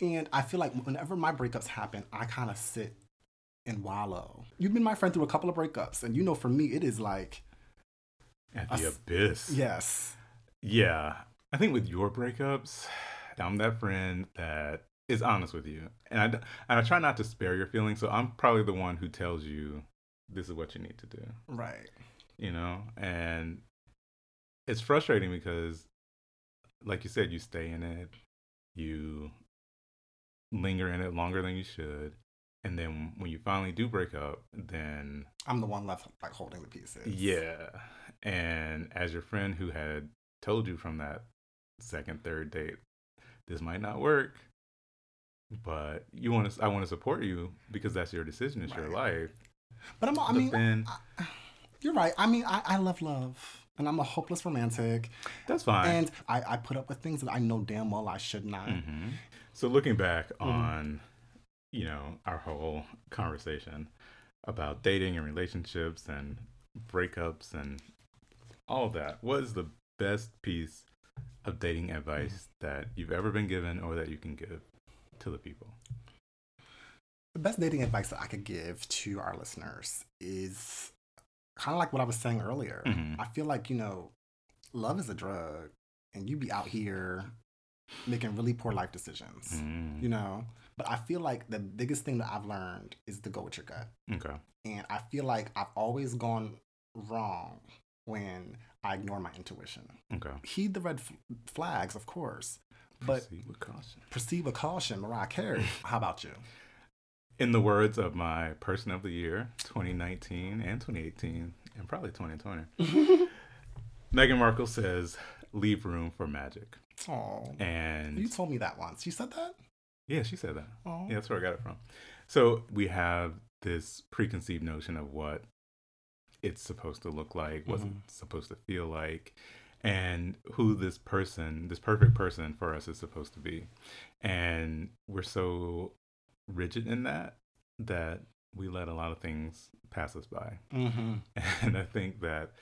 [SPEAKER 1] And I feel like whenever my breakups happen, I kind of sit and wallow. You've been my friend through a couple of breakups and you know for me it is like
[SPEAKER 2] At the
[SPEAKER 1] s-
[SPEAKER 2] abyss.
[SPEAKER 1] yes.
[SPEAKER 2] Yeah. I think with your breakups, I'm that friend that is honest with you, and I, and I try not to spare your feelings. So I'm probably the one who tells you this is what you need to do.
[SPEAKER 1] Right.
[SPEAKER 2] You know, and it's frustrating because, like you said, you stay in it, you linger in it longer than you should, and then when you finally do break up, then
[SPEAKER 1] I'm the one left like holding the pieces.
[SPEAKER 2] yeah, and as your friend who had told you from that second, third date, this might not work, but you want to, I want to support you because that's your decision, it's your life.
[SPEAKER 1] But I'm. I mean,
[SPEAKER 2] then
[SPEAKER 1] I- you're right. I mean, I, I love love, and I'm a hopeless romantic,
[SPEAKER 2] that's fine.
[SPEAKER 1] and I, I put up with things that I know damn well I should not.
[SPEAKER 2] hmm So looking back
[SPEAKER 1] Mm-hmm.
[SPEAKER 2] on, you know, our whole conversation about dating and relationships and breakups and all that, what is the best piece of dating advice that you've ever been given or that you can give to the people?
[SPEAKER 1] The best dating advice that I could give to our listeners is kind of like what I was saying earlier.
[SPEAKER 2] Mhm.
[SPEAKER 1] I feel like, you know, love is a drug, and you be out here making really poor life decisions,
[SPEAKER 2] Mm,
[SPEAKER 1] you know? But I feel like the biggest thing that I've learned is to go with your gut.
[SPEAKER 2] okay.
[SPEAKER 1] And I feel like I've always gone wrong when I ignore my intuition.
[SPEAKER 2] Okay.
[SPEAKER 1] Heed the red f- flags, of course, but
[SPEAKER 2] Proceed with caution.
[SPEAKER 1] proceed with caution. Mariah Carey, how about you?
[SPEAKER 2] In the words of my person of the year, 2019 and 2018, and probably 2020, Meghan Markle says, leave room for magic.
[SPEAKER 1] Oh,
[SPEAKER 2] And
[SPEAKER 1] you told me that once. You said that?
[SPEAKER 2] yeah, she said that.
[SPEAKER 1] Oh,
[SPEAKER 2] Yeah, that's where I got it from. So we have this preconceived notion of what it's supposed to look like, what's
[SPEAKER 1] Mhm.
[SPEAKER 2] it supposed to feel like, and who this person, this perfect person for us is supposed to be. And we're so rigid in that that we let a lot of things pass us by.
[SPEAKER 1] Mm-hmm.
[SPEAKER 2] And I think that,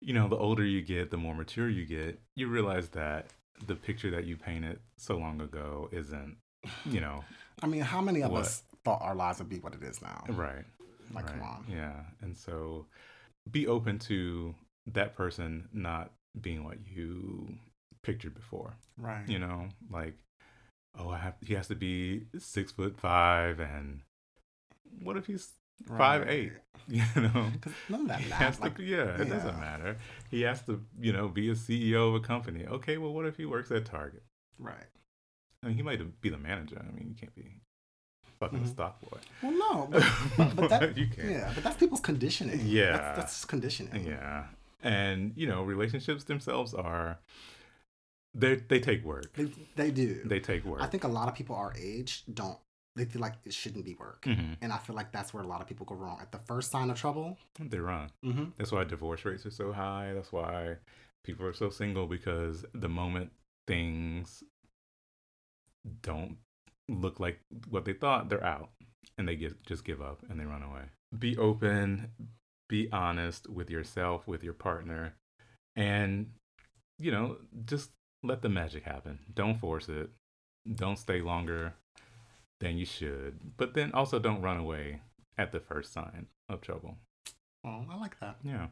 [SPEAKER 2] you know, the older you get, the more mature you get, you realize that the picture that you painted so long ago isn't, you know,
[SPEAKER 1] I mean, how many of
[SPEAKER 2] What?
[SPEAKER 1] us thought our lives would be what it is now?
[SPEAKER 2] right.
[SPEAKER 1] Like,
[SPEAKER 2] right.
[SPEAKER 1] come on.
[SPEAKER 2] Yeah. And so be open to that person not being what you pictured before.
[SPEAKER 1] Right.
[SPEAKER 2] You know, like, oh, I have, he has to be six foot five and what if he's five eight? You know?
[SPEAKER 1] None of that matters. Like,
[SPEAKER 2] to, yeah, it
[SPEAKER 1] yeah.
[SPEAKER 2] doesn't matter. He has to, you know, be a CEO of a company. Okay, well, what if he works at Target?
[SPEAKER 1] right.
[SPEAKER 2] I mean, he might be the manager. I mean, you can't be fucking
[SPEAKER 1] Mhm.
[SPEAKER 2] stock boy.
[SPEAKER 1] Well, no, but, but, but that,
[SPEAKER 2] you can't.
[SPEAKER 1] yeah, but that's people's conditioning.
[SPEAKER 2] Yeah.
[SPEAKER 1] That's, that's conditioning.
[SPEAKER 2] Yeah, and you know, relationships themselves are they they take work.
[SPEAKER 1] They, they do.
[SPEAKER 2] They take work.
[SPEAKER 1] I think a lot of people our age don't, they feel like it shouldn't be work.
[SPEAKER 2] Mhm.
[SPEAKER 1] And I feel like that's where a lot of people go wrong. At the first sign of trouble,
[SPEAKER 2] they run.
[SPEAKER 1] mm-hmm.
[SPEAKER 2] That's why divorce rates are so high. That's why people are so single because the moment things don't look like what they thought, they're out and they get just give up and they run away. Be open, be honest with yourself, with your partner, and you know, just let the magic happen. Don't force it. Don't stay longer than you should. But then also don't run away at the first sign of trouble.
[SPEAKER 1] Oh, I like that.
[SPEAKER 2] Yeah.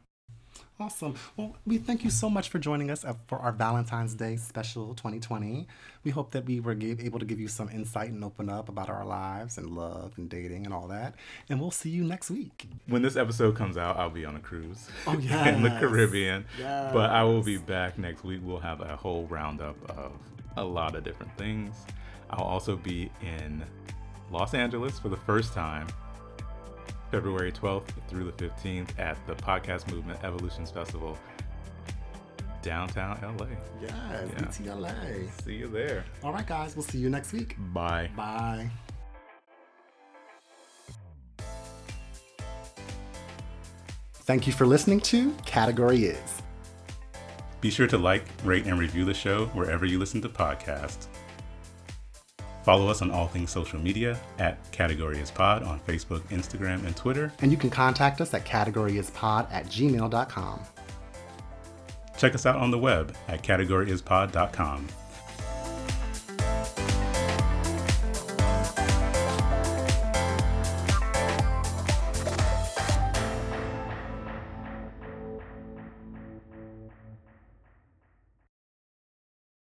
[SPEAKER 1] Awesome. Well, we thank you so much for joining us uh, for our Valentine's Day special 2020. We hope that we were give, able to give you some insight and open up about our lives and love and dating and all that. And we'll see you next week.
[SPEAKER 2] When this episode comes out, I'll be on a cruise
[SPEAKER 1] Oh,
[SPEAKER 2] in the
[SPEAKER 1] yes.
[SPEAKER 2] Caribbean. But I will be back next week. We'll have a whole roundup of a lot of different things. I'll also be in Los Angeles for the first time, February 12th through the 15th at the Podcast Movement Evolutions Festival, downtown LA.
[SPEAKER 1] Yes,
[SPEAKER 2] Yeah.
[SPEAKER 1] DTLA.
[SPEAKER 2] See you there.
[SPEAKER 1] All right, guys. We'll see you next week.
[SPEAKER 2] Bye.
[SPEAKER 1] Bye. Thank you for listening to Category Is.
[SPEAKER 2] Be sure to like, rate, and review the show wherever you listen to podcasts. Follow us on all things social media at Category is Pod on Facebook, Instagram, and Twitter.
[SPEAKER 1] And you can contact us at categoryispod at gmail.com.
[SPEAKER 2] Check us out on the web at categoryispod.com